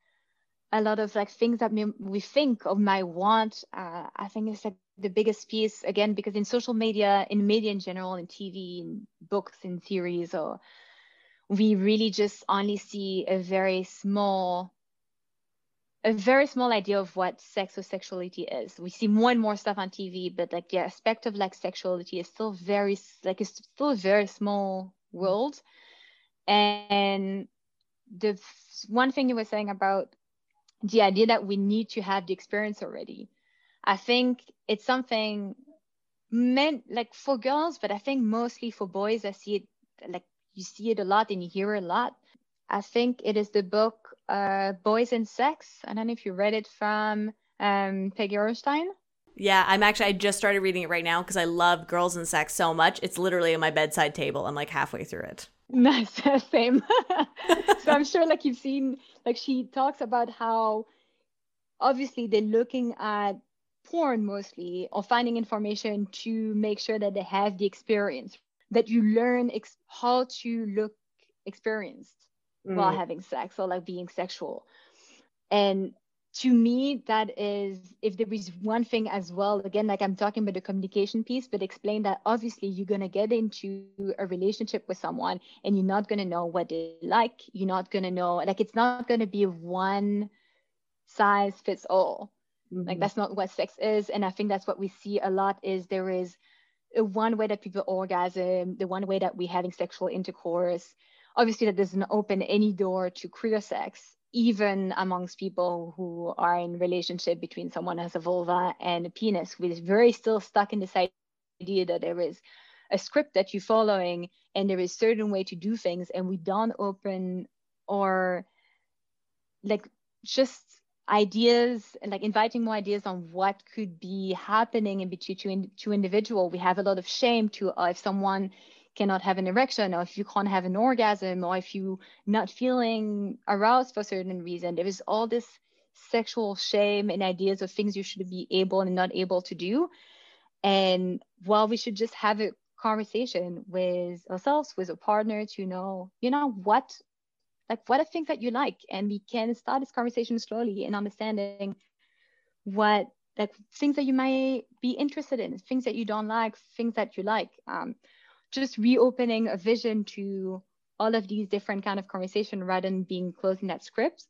a lot of like things that we, think of might want uh, i think it's like the biggest piece again because in social media in media in general in tv in books in series or we really just only see a very small a very small idea of what sex or sexuality is. We see more and more stuff on TV, but like the aspect of like sexuality is still very like it's still a very small world. And the one thing you were saying about the idea that we need to have the experience already, I think it's something meant like for girls, but I think mostly for boys, I see it like you see it a lot and you hear it a lot. I think it is the book uh, Boys and Sex. I don't know if you read it from um, Peggy Orenstein. Yeah, I'm actually I just started reading it right now because I love Girls and Sex so much. It's literally on my bedside table. I'm like halfway through it. Nice, same. so I'm sure like you've seen like she talks about how obviously they're looking at porn mostly or finding information to make sure that they have the experience that you learn ex- how to look experienced mm. while having sex or like being sexual and to me that is if there is one thing as well again like i'm talking about the communication piece but explain that obviously you're going to get into a relationship with someone and you're not going to know what they like. You're not going to know like it's not going to be one size fits all. Mm-hmm. like that's not what sex is. And i think that's what we see a lot is there is a one way that people orgasm the one way that we're having sexual intercourse. Obviously that doesn't open any door to queer sex even amongst people who are in relationship between someone has a vulva and a penis, we're very still stuck in this idea that there is a script that you're following and there is certain way to do things and we don't open or like just ideas and like inviting more ideas on what could be happening in between two, two individual. We have a lot of shame to uh, if someone cannot have an erection or if you can't have an orgasm or if you not feeling aroused for a certain reason there is all this sexual shame and ideas of things you should be able and not able to do. And while we should just have a conversation with ourselves with a partner to know you know what like what are things that you like? And we can start this conversation slowly and understanding what like things that you might be interested in things that you don't like things that you like. Um, just reopening a vision to all of these different kind of conversation rather than being closing that script.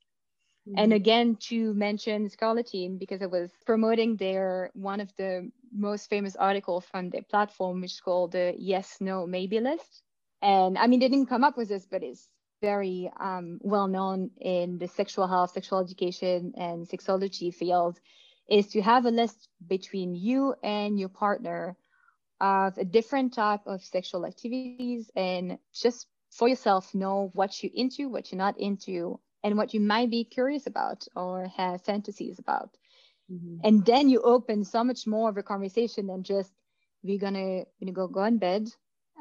Mm-hmm. And again, to mention Scarleteen because it was promoting their one of the most famous article from their platform, which is called the Yes, No, Maybe list. And I mean, they didn't come up with this, but it's very um, well known in the sexual health, sexual education, and sexology field, is to have a list between you and your partner of a different type of sexual activities and just for yourself know what you're into, what you're not into, and what you might be curious about or have fantasies about. Mm-hmm. And then you open so much more of a conversation than just we're gonna you know go go in bed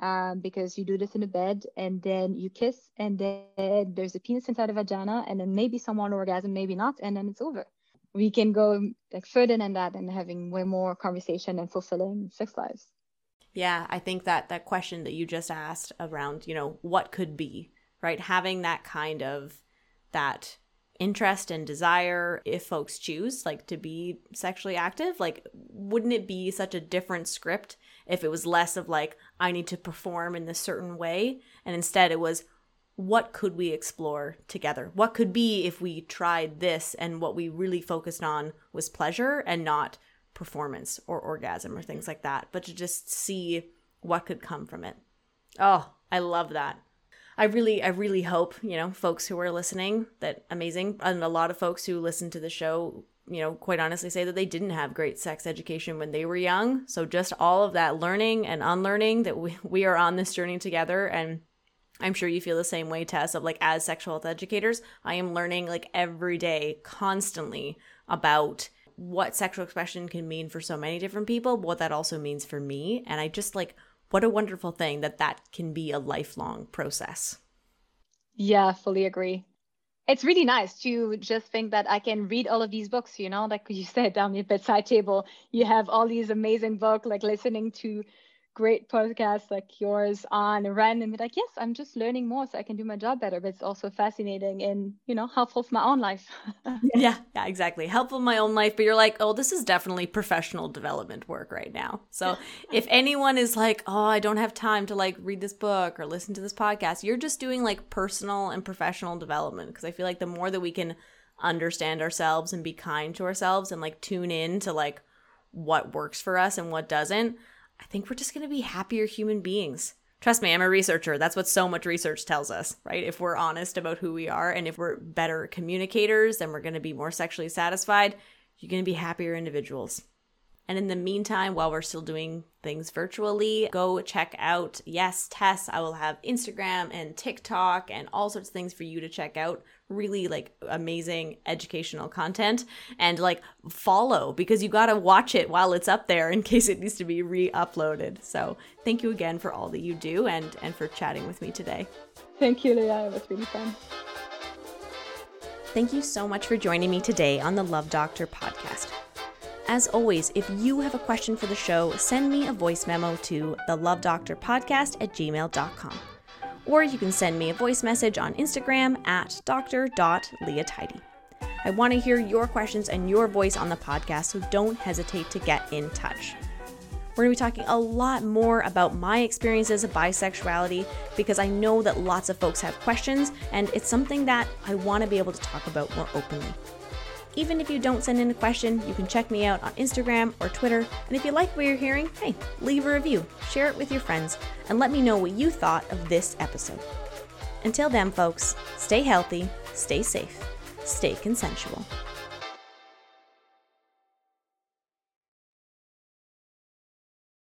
um, because you do this in the bed and then you kiss and then there's a penis inside a vagina and then maybe someone orgasm maybe not and then it's over we can go like further than that and having way more conversation and fulfilling sex lives yeah, I think that that question that you just asked around, you know, what could be, right? Having that kind of that interest and desire if folks choose like to be sexually active, like wouldn't it be such a different script if it was less of like I need to perform in this certain way and instead it was what could we explore together? What could be if we tried this and what we really focused on was pleasure and not performance or orgasm or things like that, but to just see what could come from it. Oh, I love that. I really, I really hope, you know, folks who are listening that amazing. And a lot of folks who listen to the show, you know, quite honestly say that they didn't have great sex education when they were young. So just all of that learning and unlearning that we, we are on this journey together. And I'm sure you feel the same way, Tess, of like as sexual health educators, I am learning like every day constantly about what sexual expression can mean for so many different people, what that also means for me. And I just like, what a wonderful thing that that can be a lifelong process. Yeah, fully agree. It's really nice to just think that I can read all of these books, you know, like you said down the bedside table, you have all these amazing books, like listening to great podcasts like yours on random and be like, yes, I'm just learning more so I can do my job better. But it's also fascinating and, you know, helpful for my own life. yeah, yeah, exactly. Helpful in my own life. But you're like, oh, this is definitely professional development work right now. So if anyone is like, oh, I don't have time to like read this book or listen to this podcast, you're just doing like personal and professional development. Because I feel like the more that we can understand ourselves and be kind to ourselves and like tune in to like what works for us and what doesn't I think we're just going to be happier human beings. Trust me, I'm a researcher. That's what so much research tells us, right? If we're honest about who we are and if we're better communicators, then we're going to be more sexually satisfied. You're going to be happier individuals. And in the meantime, while we're still doing things virtually, go check out Yes Tess. I will have Instagram and TikTok and all sorts of things for you to check out. Really like amazing educational content and like follow because you got to watch it while it's up there in case it needs to be re-uploaded. So, thank you again for all that you do and and for chatting with me today. Thank you, Leah. It was really fun. Thank you so much for joining me today on the Love Doctor podcast. As always, if you have a question for the show, send me a voice memo to the Love Doctor Podcast at gmail.com. Or you can send me a voice message on Instagram at dr.leahtidy. I want to hear your questions and your voice on the podcast, so don't hesitate to get in touch. We're going to be talking a lot more about my experiences of bisexuality because I know that lots of folks have questions, and it's something that I want to be able to talk about more openly. Even if you don't send in a question, you can check me out on Instagram or Twitter. And if you like what you're hearing, hey, leave a review, share it with your friends, and let me know what you thought of this episode. Until then, folks, stay healthy, stay safe, stay consensual.